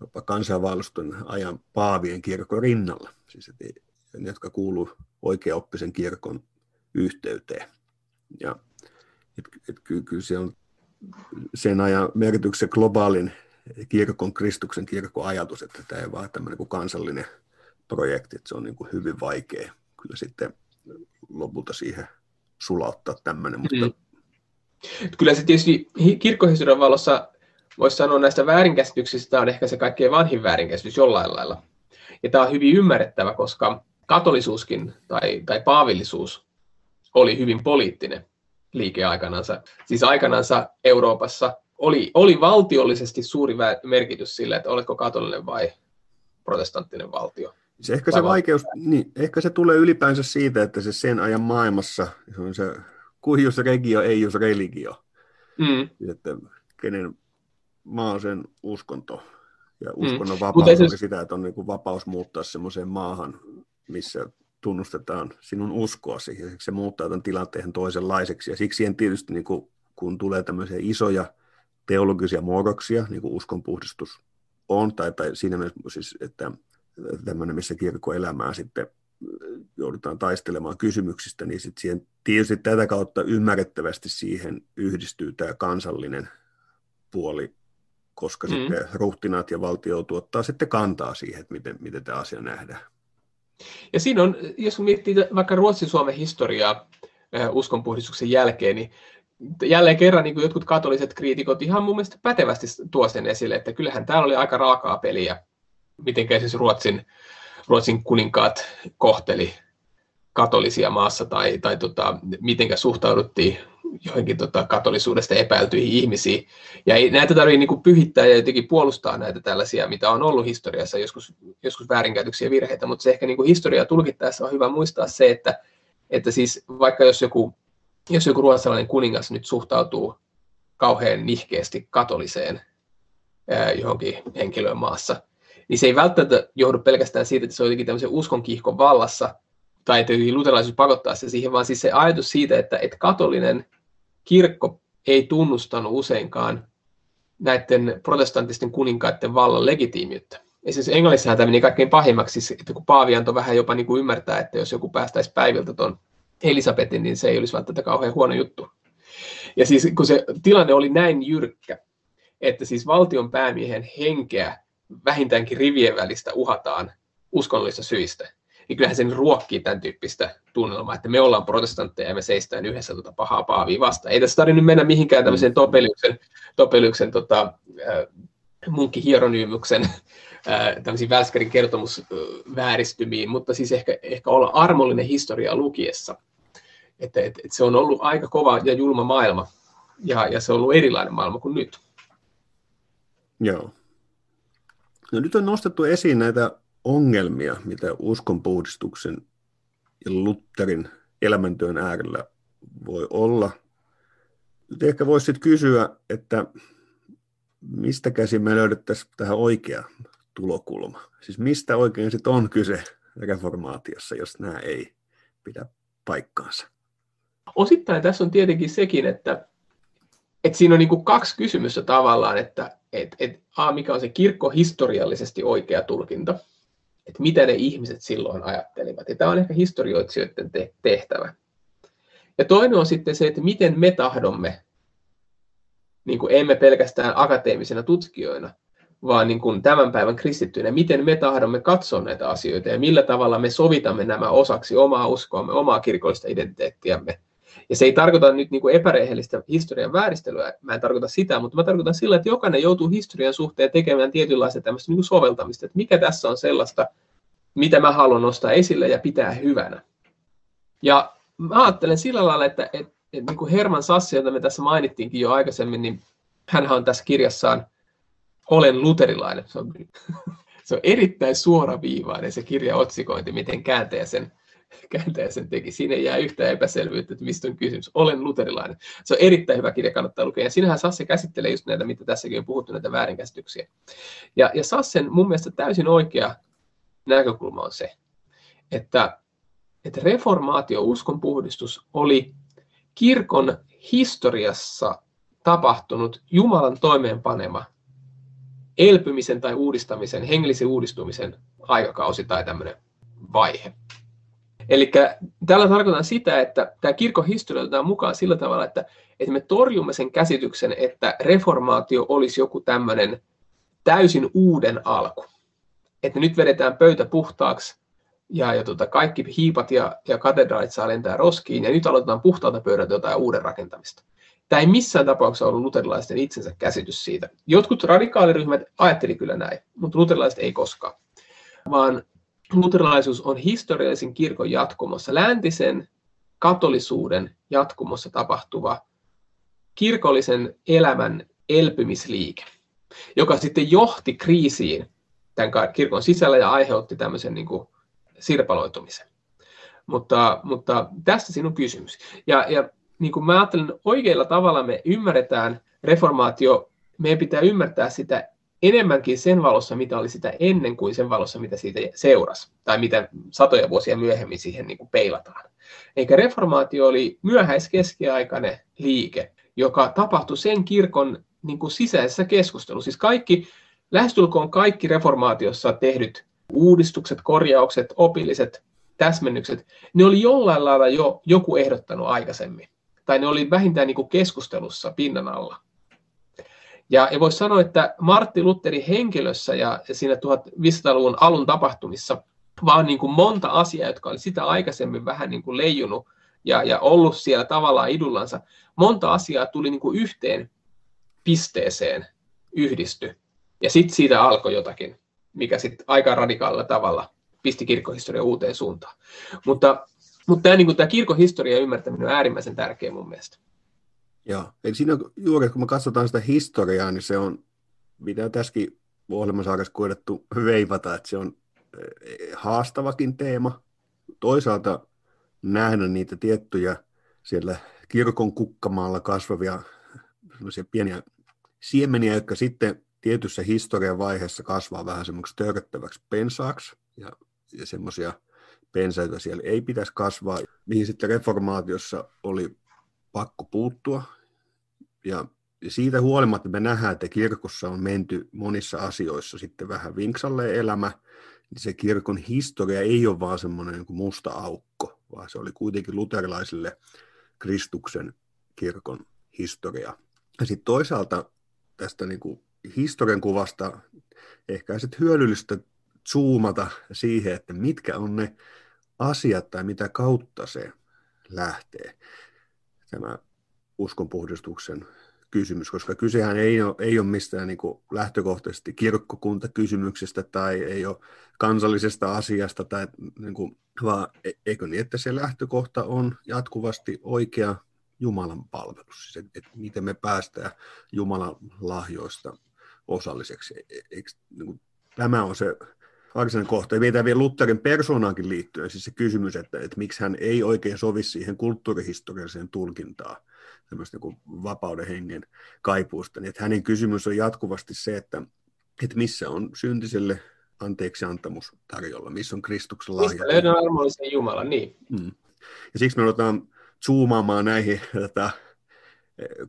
jopa kansainvalistun ajan paavien kirkon rinnalla, siis et, jotka kuuluu oikeaoppisen kirkon yhteyteen. Ja et, et kyllä, kyllä se on sen ajan merkityksen globaalin kirkon, Kristuksen kirkon ajatus, että tämä ei vaan tämmöinen kuin kansallinen projekti, että se on niin kuin hyvin vaikea kyllä sitten lopulta siihen sulauttaa tämmöinen. Mutta... Mm. Kyllä se tietysti kirkkohistorian valossa voisi sanoa näistä väärinkäsityksistä on ehkä se kaikkein vanhin väärinkäsitys jollain lailla. Ja tämä on hyvin ymmärrettävä, koska katolisuuskin tai, tai paavillisuus oli hyvin poliittinen liike aikanansa. Siis aikanansa Euroopassa oli, oli valtiollisesti suuri merkitys sille, että oletko katolinen vai protestanttinen valtio. Se ehkä se vaikeus, niin, ehkä se tulee ylipäänsä siitä, että se sen ajan maailmassa se on se kuhius regio, ei jos religio. Mm. Että kenen maa sen uskonto. Ja mm. uskonnon mm. vapaus se... sitä, että on niin kuin vapaus muuttaa semmoiseen maahan, missä tunnustetaan sinun uskoasi. Ja se muuttaa tämän tilanteen toisenlaiseksi. Ja siksi en tietysti, niin kuin, kun tulee tämmöisiä isoja teologisia muodoksia, niin kuin uskonpuhdistus on, tai, tai siinä mielessä siis, että tämmöinen, missä kirkkoelämää sitten joudutaan taistelemaan kysymyksistä, niin sitten siihen, tietysti tätä kautta ymmärrettävästi siihen yhdistyy tämä kansallinen puoli, koska mm. sitten ruhtinaat ja valtio tuottaa sitten kantaa siihen, että miten, miten tämä asia nähdään. Ja siinä on, jos miettii vaikka Ruotsin-Suomen historiaa uskonpuhdistuksen jälkeen, niin jälleen kerran niin kuin jotkut katoliset kriitikot ihan mun mielestä pätevästi tuo sen esille, että kyllähän täällä oli aika raakaa peliä, miten siis Ruotsin, Ruotsin kuninkaat kohteli katolisia maassa tai, tai tota, miten suhtauduttiin johonkin tota, katolisuudesta epäiltyihin ihmisiin. Ja ei näitä tarvitse niin pyhittää ja jotenkin puolustaa näitä tällaisia, mitä on ollut historiassa, joskus, joskus väärinkäytöksiä ja virheitä, mutta se ehkä niin historiaa tulkittaessa on hyvä muistaa se, että, että siis vaikka jos joku, jos joku ruotsalainen kuningas nyt suhtautuu kauhean nihkeästi katoliseen ää, johonkin henkilöön maassa, niin se ei välttämättä johdu pelkästään siitä, että se on jotenkin tämmöisen uskonkiihkon vallassa, tai että luterilaisuus pakottaa se siihen, vaan siis se ajatus siitä, että, että katolinen kirkko ei tunnustanut useinkaan näiden protestantisten kuninkaiden vallan legitiimiyttä. Siis Englannissahan tämä meni kaikkein pahimmaksi, siis, että kun Paavi antoi vähän jopa niin kuin ymmärtää, että jos joku päästäisi päiviltä tuon Elisabetin, niin se ei olisi välttämättä kauhean huono juttu. Ja siis kun se tilanne oli näin jyrkkä, että siis valtion päämiehen henkeä vähintäänkin rivien välistä uhataan uskonnollisista syistä, niin kyllähän se ruokkii tämän tyyppistä tunnelmaa, että me ollaan protestantteja ja me seistään yhdessä tuota pahaa paavia vastaan. Ei tässä tarvitse mennä mihinkään tämmöiseen Topeliuksen, Topeliuksen tota, äh, munkkihieronyymyksen äh, tämmöisiin Välskärin kertomusvääristymiin, mutta siis ehkä, ehkä olla armollinen historia lukiessa. Että et, et se on ollut aika kova ja julma maailma, ja, ja se on ollut erilainen maailma kuin nyt. Joo. No nyt on nostettu esiin näitä ongelmia, mitä uskonpuhdistuksen ja Lutherin elämäntyön äärellä voi olla. Nyt ehkä voisi sitten kysyä, että mistä käsin me löydettäisiin tähän oikea tulokulma? Siis mistä oikein sitten on kyse reformaatiossa, jos nämä ei pidä paikkaansa? Osittain tässä on tietenkin sekin, että, että siinä on niin kaksi kysymystä tavallaan, että et, et, a, mikä on se kirkko historiallisesti oikea tulkinta – että mitä ne ihmiset silloin ajattelivat. Ja tämä on ehkä historioitsijoiden tehtävä. Ja toinen on sitten se, että miten me tahdomme, niin kuin emme pelkästään akateemisina tutkijoina, vaan niin kuin tämän päivän kristittyinä, miten me tahdomme katsoa näitä asioita ja millä tavalla me sovitamme nämä osaksi omaa uskoamme, omaa kirkollista identiteettiämme – ja se ei tarkoita nyt niin kuin epärehellistä historian vääristelyä, mä en tarkoita sitä, mutta mä tarkoitan sillä, että jokainen joutuu historian suhteen tekemään tietynlaista tämmöistä niin kuin soveltamista, että mikä tässä on sellaista, mitä mä haluan nostaa esille ja pitää hyvänä. Ja mä ajattelen sillä lailla, että, että, että niin kuin Herman Sassi, jota me tässä mainittiinkin jo aikaisemmin, niin hän on tässä kirjassaan Olen luterilainen. Se on, se on erittäin suoraviivainen se kirjaotsikointi, miten kääntäjä sen kääntäjä teki. Siinä ei jää yhtään epäselvyyttä, että mistä on kysymys. Olen luterilainen. Se on erittäin hyvä kirja, kannattaa lukea. Ja siinähän Sasse käsittelee just näitä, mitä tässäkin on puhuttu, näitä väärinkäsityksiä. Ja, ja Sassen mun mielestä täysin oikea näkökulma on se, että, että reformaatio, uskonpuhdistus oli kirkon historiassa tapahtunut Jumalan toimeenpanema elpymisen tai uudistamisen, hengellisen uudistumisen aikakausi tai tämmöinen vaihe. Eli tällä tarkoitan sitä, että tämä kirkon historia otetaan mukaan sillä tavalla, että, että me torjumme sen käsityksen, että reformaatio olisi joku tämmöinen täysin uuden alku. Että nyt vedetään pöytä puhtaaksi ja, ja tota, kaikki hiipat ja, ja katedraalit saa lentää roskiin ja nyt aloitetaan puhtaalta pöydältä jotain uuden rakentamista. Tämä ei missään tapauksessa ollut luterilaisten itsensä käsitys siitä. Jotkut radikaaliryhmät ajatteli kyllä näin, mutta luterilaiset ei koskaan. Vaan luterilaisuus on historiallisen kirkon jatkumossa, läntisen katolisuuden jatkumossa tapahtuva kirkollisen elämän elpymisliike, joka sitten johti kriisiin tämän kirkon sisällä ja aiheutti tämmöisen niin kuin sirpaloitumisen. Mutta, mutta tästä sinun kysymys. Ja, ja niin kuin mä ajattelen, oikealla tavalla me ymmärretään reformaatio, meidän pitää ymmärtää sitä enemmänkin sen valossa, mitä oli sitä ennen kuin sen valossa, mitä siitä seurasi, tai mitä satoja vuosia myöhemmin siihen niin kuin peilataan. Eikä reformaatio oli myöhäiskeskiaikainen liike, joka tapahtui sen kirkon niin kuin sisäisessä keskustelussa. Siis kaikki, lähestulkoon kaikki reformaatiossa tehdyt uudistukset, korjaukset, opilliset täsmennykset, ne oli jollain lailla jo joku ehdottanut aikaisemmin. Tai ne oli vähintään niin kuin keskustelussa pinnan alla. Ja, ja voisi sanoa, että Martti Lutherin henkilössä ja siinä 1500-luvun alun tapahtumissa vaan niin kuin monta asiaa, jotka oli sitä aikaisemmin vähän niin kuin leijunut ja, ja ollut siellä tavallaan idullansa, monta asiaa tuli niin kuin yhteen pisteeseen yhdisty. Ja sitten siitä alkoi jotakin, mikä sitten aika radikaalilla tavalla pisti kirkkohistoria uuteen suuntaan. Mutta, mutta tämä, niin kuin, tämä kirkkohistoria ymmärtäminen on äärimmäisen tärkeä mun mielestä. Joo, eli siinä juuri kun me katsotaan sitä historiaa, niin se on, mitä tässäkin ohjelmasarjassa koidettu veivata, että se on eh, haastavakin teema. Toisaalta nähdä niitä tiettyjä siellä kirkon kukkamaalla kasvavia pieniä siemeniä, jotka sitten tietyssä historian vaiheessa kasvaa vähän semmoiksi törköttäväksi pensaaksi ja, ja semmoisia pensaita siellä ei pitäisi kasvaa, mihin sitten reformaatiossa oli pakko puuttua. Ja siitä huolimatta me nähdään, että kirkossa on menty monissa asioissa sitten vähän vinksalle elämä, niin se kirkon historia ei ole vaan semmoinen niin musta aukko, vaan se oli kuitenkin luterilaisille Kristuksen kirkon historia. Ja sitten toisaalta tästä niin kuin historian kuvasta ehkä sitten hyödyllistä zoomata siihen, että mitkä on ne asiat tai mitä kautta se lähtee tämä uskonpuhdistuksen kysymys, koska kysehän ei ole, ei ole mistään niin kuin lähtökohtaisesti kirkkokuntakysymyksestä tai ei ole kansallisesta asiasta, tai niin kuin, vaan e, eikö niin, että se lähtökohta on jatkuvasti oikea Jumalan palvelus, siis että, että miten me päästään Jumalan lahjoista osalliseksi. E, eikö, niin kuin, tämä on se varsinainen kohta. Ja vielä vielä Lutherin persoonaankin liittyen, siis se kysymys, että, että miksi hän ei oikein sovi siihen kulttuurihistorialliseen tulkintaan tämmöistä niin vapauden hengen kaipuusta. Niin, että hänen kysymys on jatkuvasti se, että, että missä on syntiselle anteeksi antamus tarjolla, missä on Kristuksen lahja. Mistä löydän armollisen Jumalan, niin. Mm. Ja siksi me otetaan zoomaamaan näihin tätä,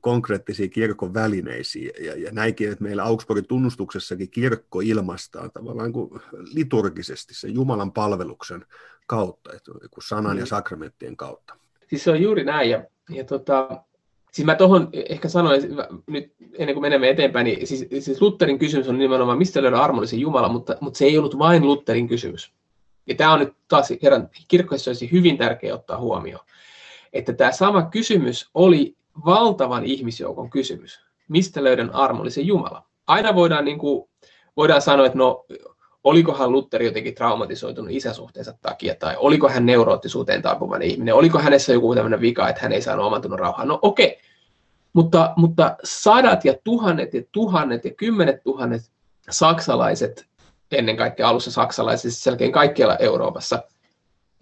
konkreettisiin kirkon välineisiin. Ja, ja näinkin, että meillä Augsburgin tunnustuksessakin kirkko ilmaistaan tavallaan kuin liturgisesti sen Jumalan palveluksen kautta, että sanan mm. ja sakramenttien kautta. Siis se on juuri näin. Ja, ja tota, siis mä tuohon ehkä sanoin nyt ennen kuin menemme eteenpäin, niin siis, siis Lutherin kysymys on nimenomaan, mistä löydä armollisen Jumala, mutta, mutta se ei ollut vain Lutherin kysymys. Ja tämä on nyt taas kerran kirkkoissa hyvin tärkeä ottaa huomioon, että tämä sama kysymys oli valtavan ihmisjoukon kysymys. Mistä löydän armollisen Jumala? Aina voidaan, niin kuin, voidaan sanoa, että no, olikohan Lutteri jotenkin traumatisoitunut isäsuhteensa takia, tai oliko hän neuroottisuuteen taipuvainen ihminen, oliko hänessä joku tämmöinen vika, että hän ei saanut oman tunnon rauhaa. No okei, okay. mutta, mutta sadat ja tuhannet ja tuhannet ja kymmenet tuhannet saksalaiset, ennen kaikkea alussa saksalaiset, siis selkeän kaikkialla Euroopassa,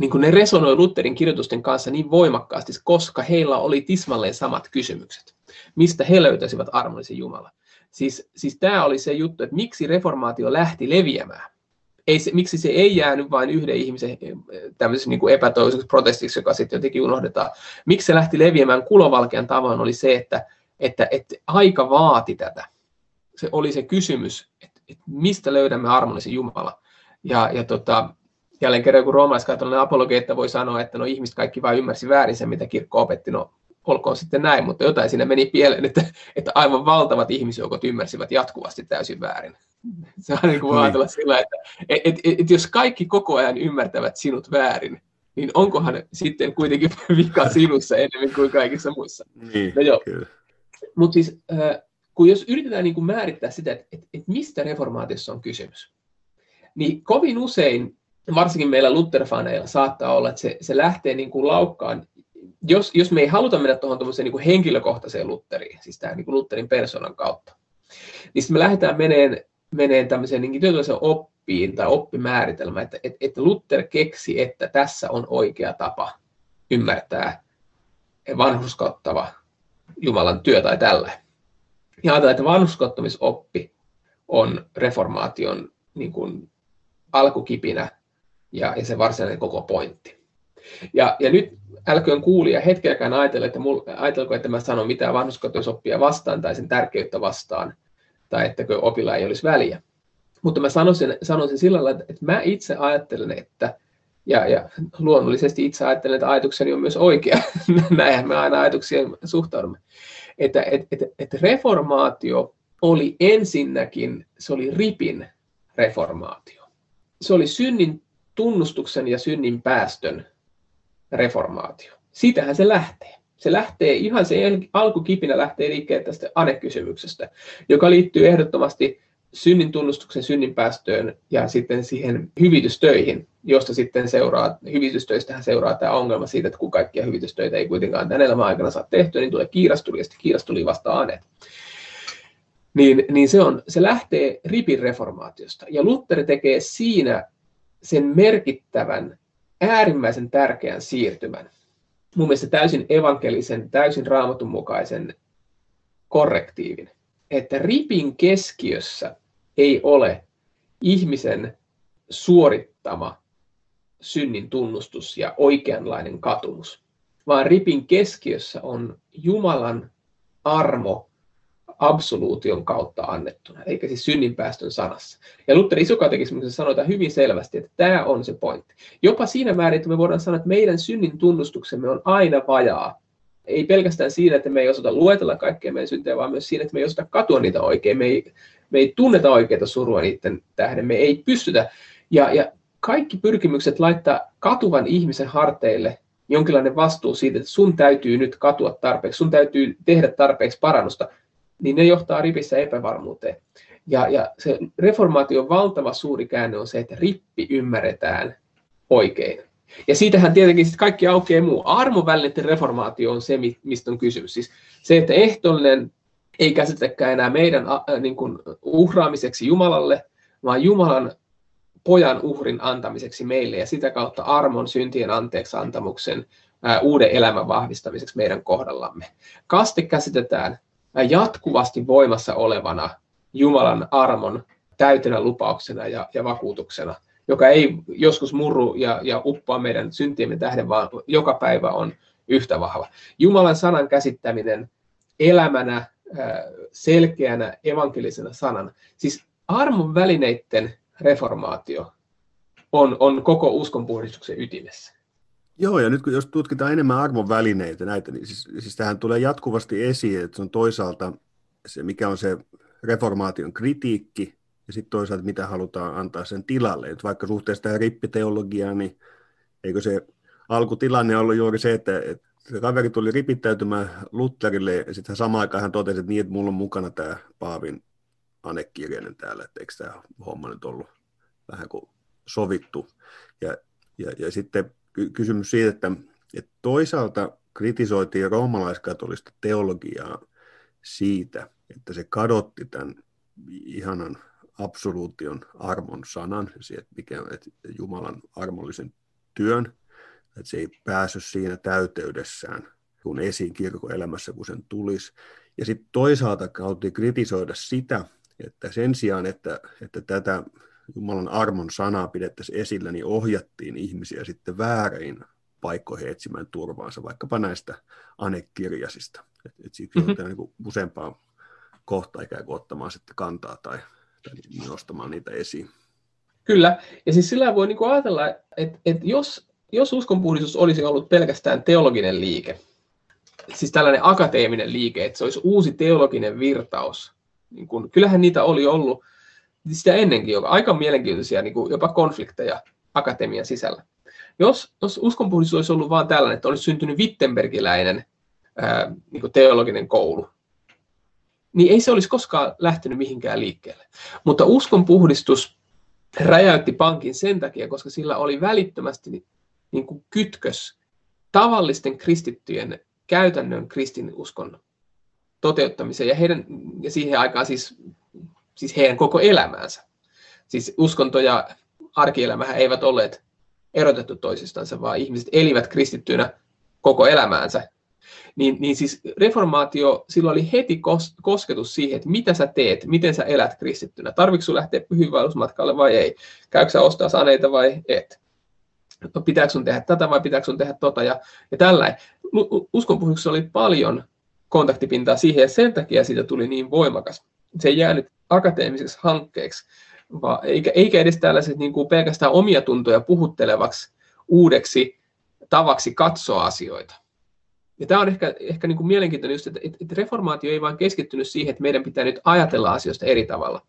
niin kuin ne resonoi Lutherin kirjoitusten kanssa niin voimakkaasti, koska heillä oli tismalleen samat kysymykset. Mistä he löytäisivät armollisen Jumalan? Siis, siis tämä oli se juttu, että miksi reformaatio lähti leviämään. Ei se, miksi se ei jäänyt vain yhden ihmisen tämmöiseksi niin kuin epätoiseksi protestiksi, joka sitten jotenkin unohdetaan. Miksi se lähti leviämään kulovalkean tavoin oli se, että, että, että aika vaati tätä. Se oli se kysymys, että, että mistä löydämme armollisen Jumalan. Ja, ja tota, jälleen kerran kun roomalaiskatolinen apologeetta voi sanoa, että no ihmiset kaikki vain ymmärsi väärin sen, mitä kirkko opetti, no olkoon sitten näin, mutta jotain siinä meni pieleen, että, että aivan valtavat ihmisjoukot ymmärsivät jatkuvasti täysin väärin. Se on niin kuin niin. ajatella sillä, että et, et, et, jos kaikki koko ajan ymmärtävät sinut väärin, niin onkohan sitten kuitenkin vika sinussa enemmän kuin kaikissa muissa. Niin, no joo. Mutta siis, kun jos yritetään niin kuin määrittää sitä, että, että, että mistä reformaatiossa on kysymys, niin kovin usein varsinkin meillä Lutherfaneilla saattaa olla, että se, se lähtee niin kuin laukkaan jos, jos me ei haluta mennä tuohon niin kuin henkilökohtaiseen Lutteriin, siis tähän niin kuin Lutterin persoonan kautta, niin me lähdetään meneen, meneen tämmöiseen niin tietynlaiseen oppiin tai oppimääritelmään, että, että, että Luther keksi, että tässä on oikea tapa ymmärtää vanhuskauttava Jumalan työ tai tällä. Ja ajatellaan, että vanhuskauttamisoppi on reformaation niin kuin, alkukipinä ja, ja se varsinainen koko pointti. Ja, ja nyt älköön kuulija hetkelläkään ajatella, että mul, ajatelko, että mä sanon mitään vanhuskotousoppia vastaan tai sen tärkeyttä vastaan, tai että opilla ei olisi väliä. Mutta mä sanoisin, sanoisin sillä lailla, että, mä itse ajattelen, että, ja, ja luonnollisesti itse ajattelen, että ajatukseni on myös oikea, näinhän me aina ajatuksien suhtaudumme, että, että, että, että reformaatio oli ensinnäkin, se oli ripin reformaatio. Se oli synnin tunnustuksen ja synnin päästön reformaatio. Siitähän se lähtee. Se lähtee, ihan se alkukipinä lähtee liikkeelle tästä anekysymyksestä, joka liittyy ehdottomasti synnin tunnustuksen synnin päästöön ja sitten siihen hyvitystöihin, josta sitten seuraa, hyvitystöistähän seuraa tämä ongelma siitä, että kun kaikkia hyvitystöitä ei kuitenkaan tämän elämän aikana saa tehtyä, niin tulee kiirastuli ja sitten kiirastuli vasta anet. Niin, niin se, on, se lähtee ripin reformaatiosta ja Luther tekee siinä sen merkittävän äärimmäisen tärkeän siirtymän. Mun mielestä täysin evankelisen, täysin raamatun mukaisen korrektiivin. Että ripin keskiössä ei ole ihmisen suorittama synnin tunnustus ja oikeanlainen katumus, vaan ripin keskiössä on Jumalan armo absoluution kautta annettuna, eikä siis synninpäästön sanassa. Ja Luther isokatekismuksessa sanotaan hyvin selvästi, että tämä on se pointti. Jopa siinä määrin, että me voidaan sanoa, että meidän synnin tunnustuksemme on aina vajaa. Ei pelkästään siinä, että me ei osata luetella kaikkea meidän syntejä, vaan myös siinä, että me ei osata katua niitä oikein. Me ei, me ei tunneta oikeita surua niiden tähden. Me ei pystytä. Ja, ja kaikki pyrkimykset laittaa katuvan ihmisen harteille jonkinlainen vastuu siitä, että sun täytyy nyt katua tarpeeksi, sun täytyy tehdä tarpeeksi parannusta, niin ne johtaa ripissä epävarmuuteen. Ja, ja se reformaation valtava suuri käänne on se, että rippi ymmärretään oikein. Ja siitähän tietenkin sit kaikki aukeaa muu. Armovälineiden reformaatio on se, mistä on kysymys. Siis se, että ehtollinen ei käsitäkään enää meidän niin kuin uhraamiseksi Jumalalle, vaan Jumalan pojan uhrin antamiseksi meille ja sitä kautta armon syntien anteeksi antamuksen uuden elämän vahvistamiseksi meidän kohdallamme. Kaste käsitetään jatkuvasti voimassa olevana Jumalan armon täytenä lupauksena ja, ja vakuutuksena, joka ei joskus murru ja, ja uppoa meidän syntiemme tähden, vaan joka päivä on yhtä vahva. Jumalan sanan käsittäminen elämänä, selkeänä evankelisena sanana. Siis armon välineiden reformaatio on, on koko uskonpuhdistuksen ytimessä. Joo, ja nyt kun jos tutkitaan enemmän arvon välineitä, näitä, niin siis, siis tähän tulee jatkuvasti esiin, että se on toisaalta se, mikä on se reformaation kritiikki, ja sitten toisaalta mitä halutaan antaa sen tilalle. Et vaikka suhteessa tähän rippiteologiaan, niin eikö se alkutilanne ollut juuri se, että, että se kaveri tuli ripittäytymään Lutherille, ja sitten samaan aikaan hän totesi, että niin, että mulla on mukana tämä Paavin anekirjainen täällä, että eikö tämä homma nyt ollut vähän kuin sovittu. Ja, ja, ja sitten kysymys siitä, että, että toisaalta kritisoitiin roomalaiskatolista teologiaa siitä, että se kadotti tämän ihanan absoluution armon sanan, että mikä, että Jumalan armollisen työn, että se ei päässyt siinä täyteydessään kun esiin kirkon elämässä, kun sen tulisi. Ja sitten toisaalta haluttiin kritisoida sitä, että sen sijaan, että, että tätä Jumalan armon sanaa pidettäisiin esillä, niin ohjattiin ihmisiä sitten väärin paikkoihin etsimään turvaansa, vaikkapa näistä anekirjasista. Et, et siitä mm-hmm. niin useampaa kohtaa ikään kuin ottamaan sitten kantaa tai, tai nostamaan niitä esiin. Kyllä, ja siis sillä voi niin ajatella, että, että jos, jos uskonpuhdistus olisi ollut pelkästään teologinen liike, siis tällainen akateeminen liike, että se olisi uusi teologinen virtaus, niin kun, kyllähän niitä oli ollut sitä ennenkin jo aika mielenkiintoisia niin kuin jopa konflikteja akatemian sisällä. Jos, jos uskonpuhdistus olisi ollut vain tällainen, että olisi syntynyt Wittenbergiläinen ää, niin kuin teologinen koulu, niin ei se olisi koskaan lähtenyt mihinkään liikkeelle. Mutta uskonpuhdistus räjäytti pankin sen takia, koska sillä oli välittömästi niin kuin kytkös tavallisten kristittyjen käytännön kristinuskon toteuttamiseen ja, heidän, ja siihen aikaan siis, siis heidän koko elämäänsä. Siis uskonto ja arkielämähän eivät olleet erotettu toisistansa, vaan ihmiset elivät kristittyinä koko elämäänsä. Niin, niin siis reformaatio, sillä oli heti kos, kosketus siihen, että mitä sä teet, miten sä elät kristittynä. Tarvitsetko sun lähteä pyhiinvaellusmatkalle vai ei? Käykö sä ostaa saneita vai et? No, pitääkö sun tehdä tätä vai pitääkö sun tehdä tota ja, ja tällä. Uskonpuhuksessa oli paljon kontaktipintaa siihen ja sen takia siitä tuli niin voimakas. Se ei jäänyt akateemiseksi hankkeeksi, vaan, eikä, eikä edes tällaiset niin kuin pelkästään omia tuntoja puhuttelevaksi uudeksi tavaksi katsoa asioita. Ja tämä on ehkä, ehkä niin kuin mielenkiintoinen just, että, että reformaatio ei vain keskittynyt siihen, että meidän pitää nyt ajatella asioista eri tavalla,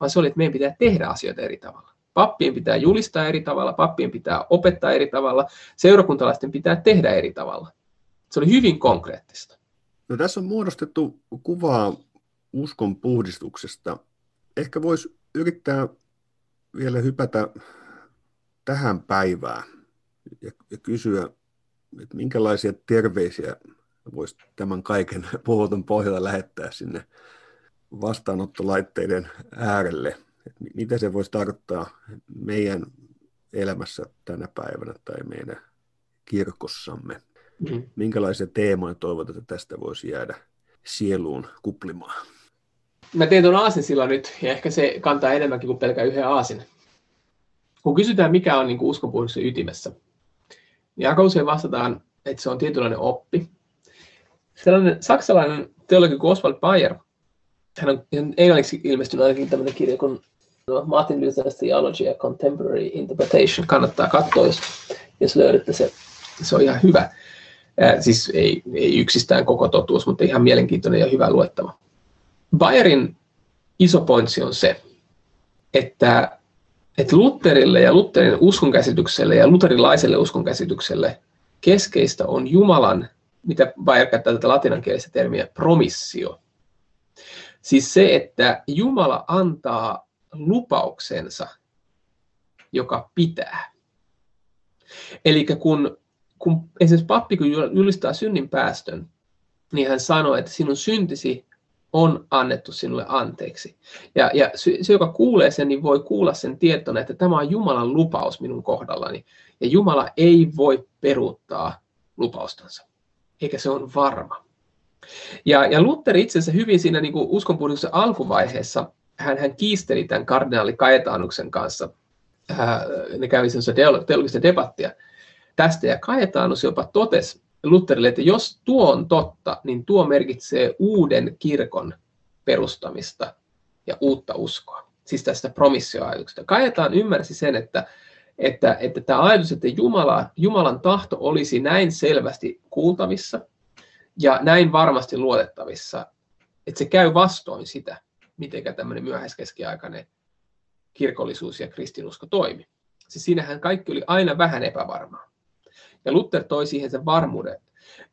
vaan se oli, että meidän pitää tehdä asioita eri tavalla. Pappien pitää julistaa eri tavalla, pappien pitää opettaa eri tavalla, seurakuntalaisten pitää tehdä eri tavalla. Se oli hyvin konkreettista. No, tässä on muodostettu kuvaa uskon puhdistuksesta. Ehkä voisi yrittää vielä hypätä tähän päivään ja, ja kysyä, että minkälaisia terveisiä voisi tämän kaiken puhutun pohjalta lähettää sinne vastaanottolaitteiden äärelle. Että mitä se voisi tarkoittaa meidän elämässä tänä päivänä tai meidän kirkossamme. Mm. Minkälaisia teemoja toivot, että tästä voisi jäädä sieluun kuplimaan? Mä teen tuon aasin sillä nyt, ja ehkä se kantaa enemmänkin kuin pelkä yhden aasin. Kun kysytään, mikä on niin uskonpuhdistuksen ytimessä, niin aika usein vastataan, että se on tietynlainen oppi. Sellainen saksalainen teologi kuin Oswald Bayer, hän on englanniksi ilmestynyt ainakin tämmöinen kirja kuin Martin Luther's Theology ja Contemporary Interpretation. Kannattaa katsoa, jos, jos löydätte se. Se on ihan hyvä. Äh, siis ei, ei yksistään koko totuus, mutta ihan mielenkiintoinen ja hyvä luettava. Bayerin iso pointsi on se, että, että Lutherille ja Lutherin uskonkäsitykselle ja luterilaiselle uskonkäsitykselle keskeistä on Jumalan, mitä Bayer käyttää tätä latinankielistä termiä, promissio. Siis se, että Jumala antaa lupauksensa, joka pitää. Eli kun kun esimerkiksi pappi, kun julistaa synnin päästön, niin hän sanoo, että sinun syntisi on annettu sinulle anteeksi. Ja, ja se, joka kuulee sen, niin voi kuulla sen tietona, että tämä on Jumalan lupaus minun kohdallani. Ja Jumala ei voi peruuttaa lupaustansa, eikä se on varma. Ja, ja Luther itse asiassa hyvin siinä niin kuin uskonpuhdistuksen alkuvaiheessa, hän, hän kiisteli tämän kardinaali Kajetanuksen kanssa. Ää, ne kävi teologista debattia tästä. Ja Kajetanus jopa totesi Lutherille, että jos tuo on totta, niin tuo merkitsee uuden kirkon perustamista ja uutta uskoa. Siis tästä promissioajatuksesta. Kajetaan ymmärsi sen, että, että, että tämä ajatus, että Jumala, Jumalan tahto olisi näin selvästi kuultavissa ja näin varmasti luotettavissa, että se käy vastoin sitä, miten tämmöinen myöhäiskeskiaikainen kirkollisuus ja kristinusko toimi. Siis siinähän kaikki oli aina vähän epävarmaa. Ja Luther toi siihen sen varmuuden.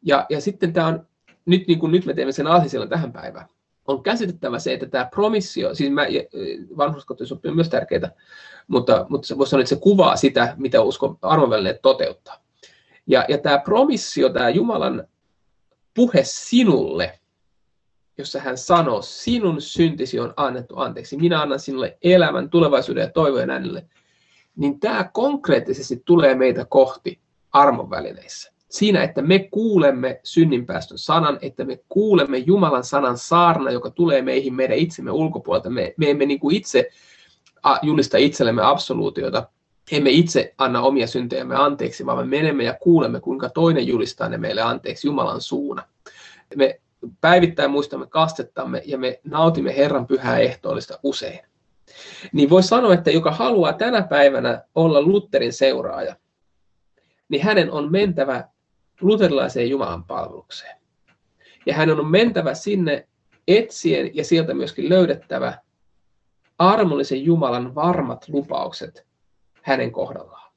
Ja, ja sitten tämä on, nyt, niin kuin nyt me teemme sen aasisillan tähän päivään, on käsitettävä se, että tämä promissio, siis mä, on myös tärkeää, mutta, mutta se voisi sanoa, että se kuvaa sitä, mitä usko armovälineet toteuttaa. Ja, ja tämä promissio, tämä Jumalan puhe sinulle, jossa hän sanoo, sinun syntisi on annettu anteeksi, minä annan sinulle elämän, tulevaisuuden ja toivojen äänelle, niin tämä konkreettisesti tulee meitä kohti armon välineissä. Siinä, että me kuulemme synninpäästön sanan, että me kuulemme Jumalan sanan saarna, joka tulee meihin meidän itsemme ulkopuolelta. Me, me emme niin kuin itse julista itsellemme absoluutiota, emme itse anna omia syntejämme anteeksi, vaan me menemme ja kuulemme, kuinka toinen julistaa ne meille anteeksi Jumalan suuna. Me päivittäin muistamme kastettamme ja me nautimme Herran pyhää ehtoollista usein. Niin voi sanoa, että joka haluaa tänä päivänä olla Lutherin seuraaja, niin hänen on mentävä luterilaiseen Jumalan palvelukseen. Ja hänen on mentävä sinne etsien ja sieltä myöskin löydettävä armollisen Jumalan varmat lupaukset hänen kohdallaan.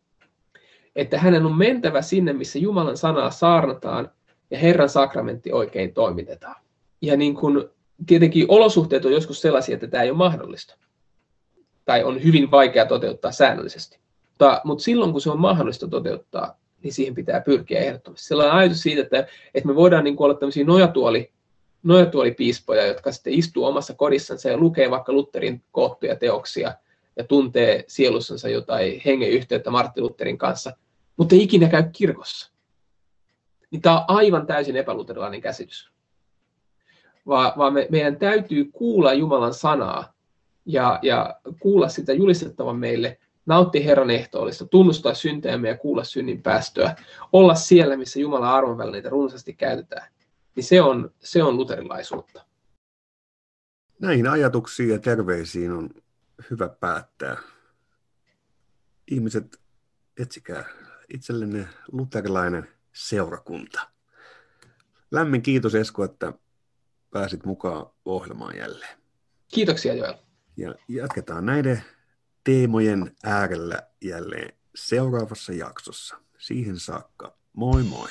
Että hänen on mentävä sinne, missä Jumalan sanaa saarnataan ja Herran sakramentti oikein toimitetaan. Ja niin kuin, tietenkin olosuhteet on joskus sellaisia, että tämä ei ole mahdollista. Tai on hyvin vaikea toteuttaa säännöllisesti. Mutta, mutta silloin, kun se on mahdollista toteuttaa, niin siihen pitää pyrkiä ehdottomasti. Sellainen ajatus siitä, että, että me voidaan niin kuin olla tämmöisiä nojatuoli, nojatuolipiispoja, jotka sitten istuu omassa kodissansa ja lukee vaikka Lutherin koottuja teoksia ja tuntee sielussansa jotain hengen yhteyttä Martti Lutherin kanssa, mutta ei ikinä käy kirkossa. Niin tämä on aivan täysin epäluterilainen käsitys. Vaan, vaan me, meidän täytyy kuulla Jumalan sanaa ja, ja kuulla sitä julistettavan meille, nauttia Herran ehtoollista, tunnustaa syntejämme ja kuulla synnin päästöä, olla siellä, missä Jumalan arvon välineitä runsaasti käytetään, niin se on, se on luterilaisuutta. Näihin ajatuksiin ja terveisiin on hyvä päättää. Ihmiset, etsikää itsellenne luterilainen seurakunta. Lämmin kiitos Esko, että pääsit mukaan ohjelmaan jälleen. Kiitoksia Joel. Ja jatketaan näiden teemojen äärellä jälleen seuraavassa jaksossa. Siihen saakka, moi moi!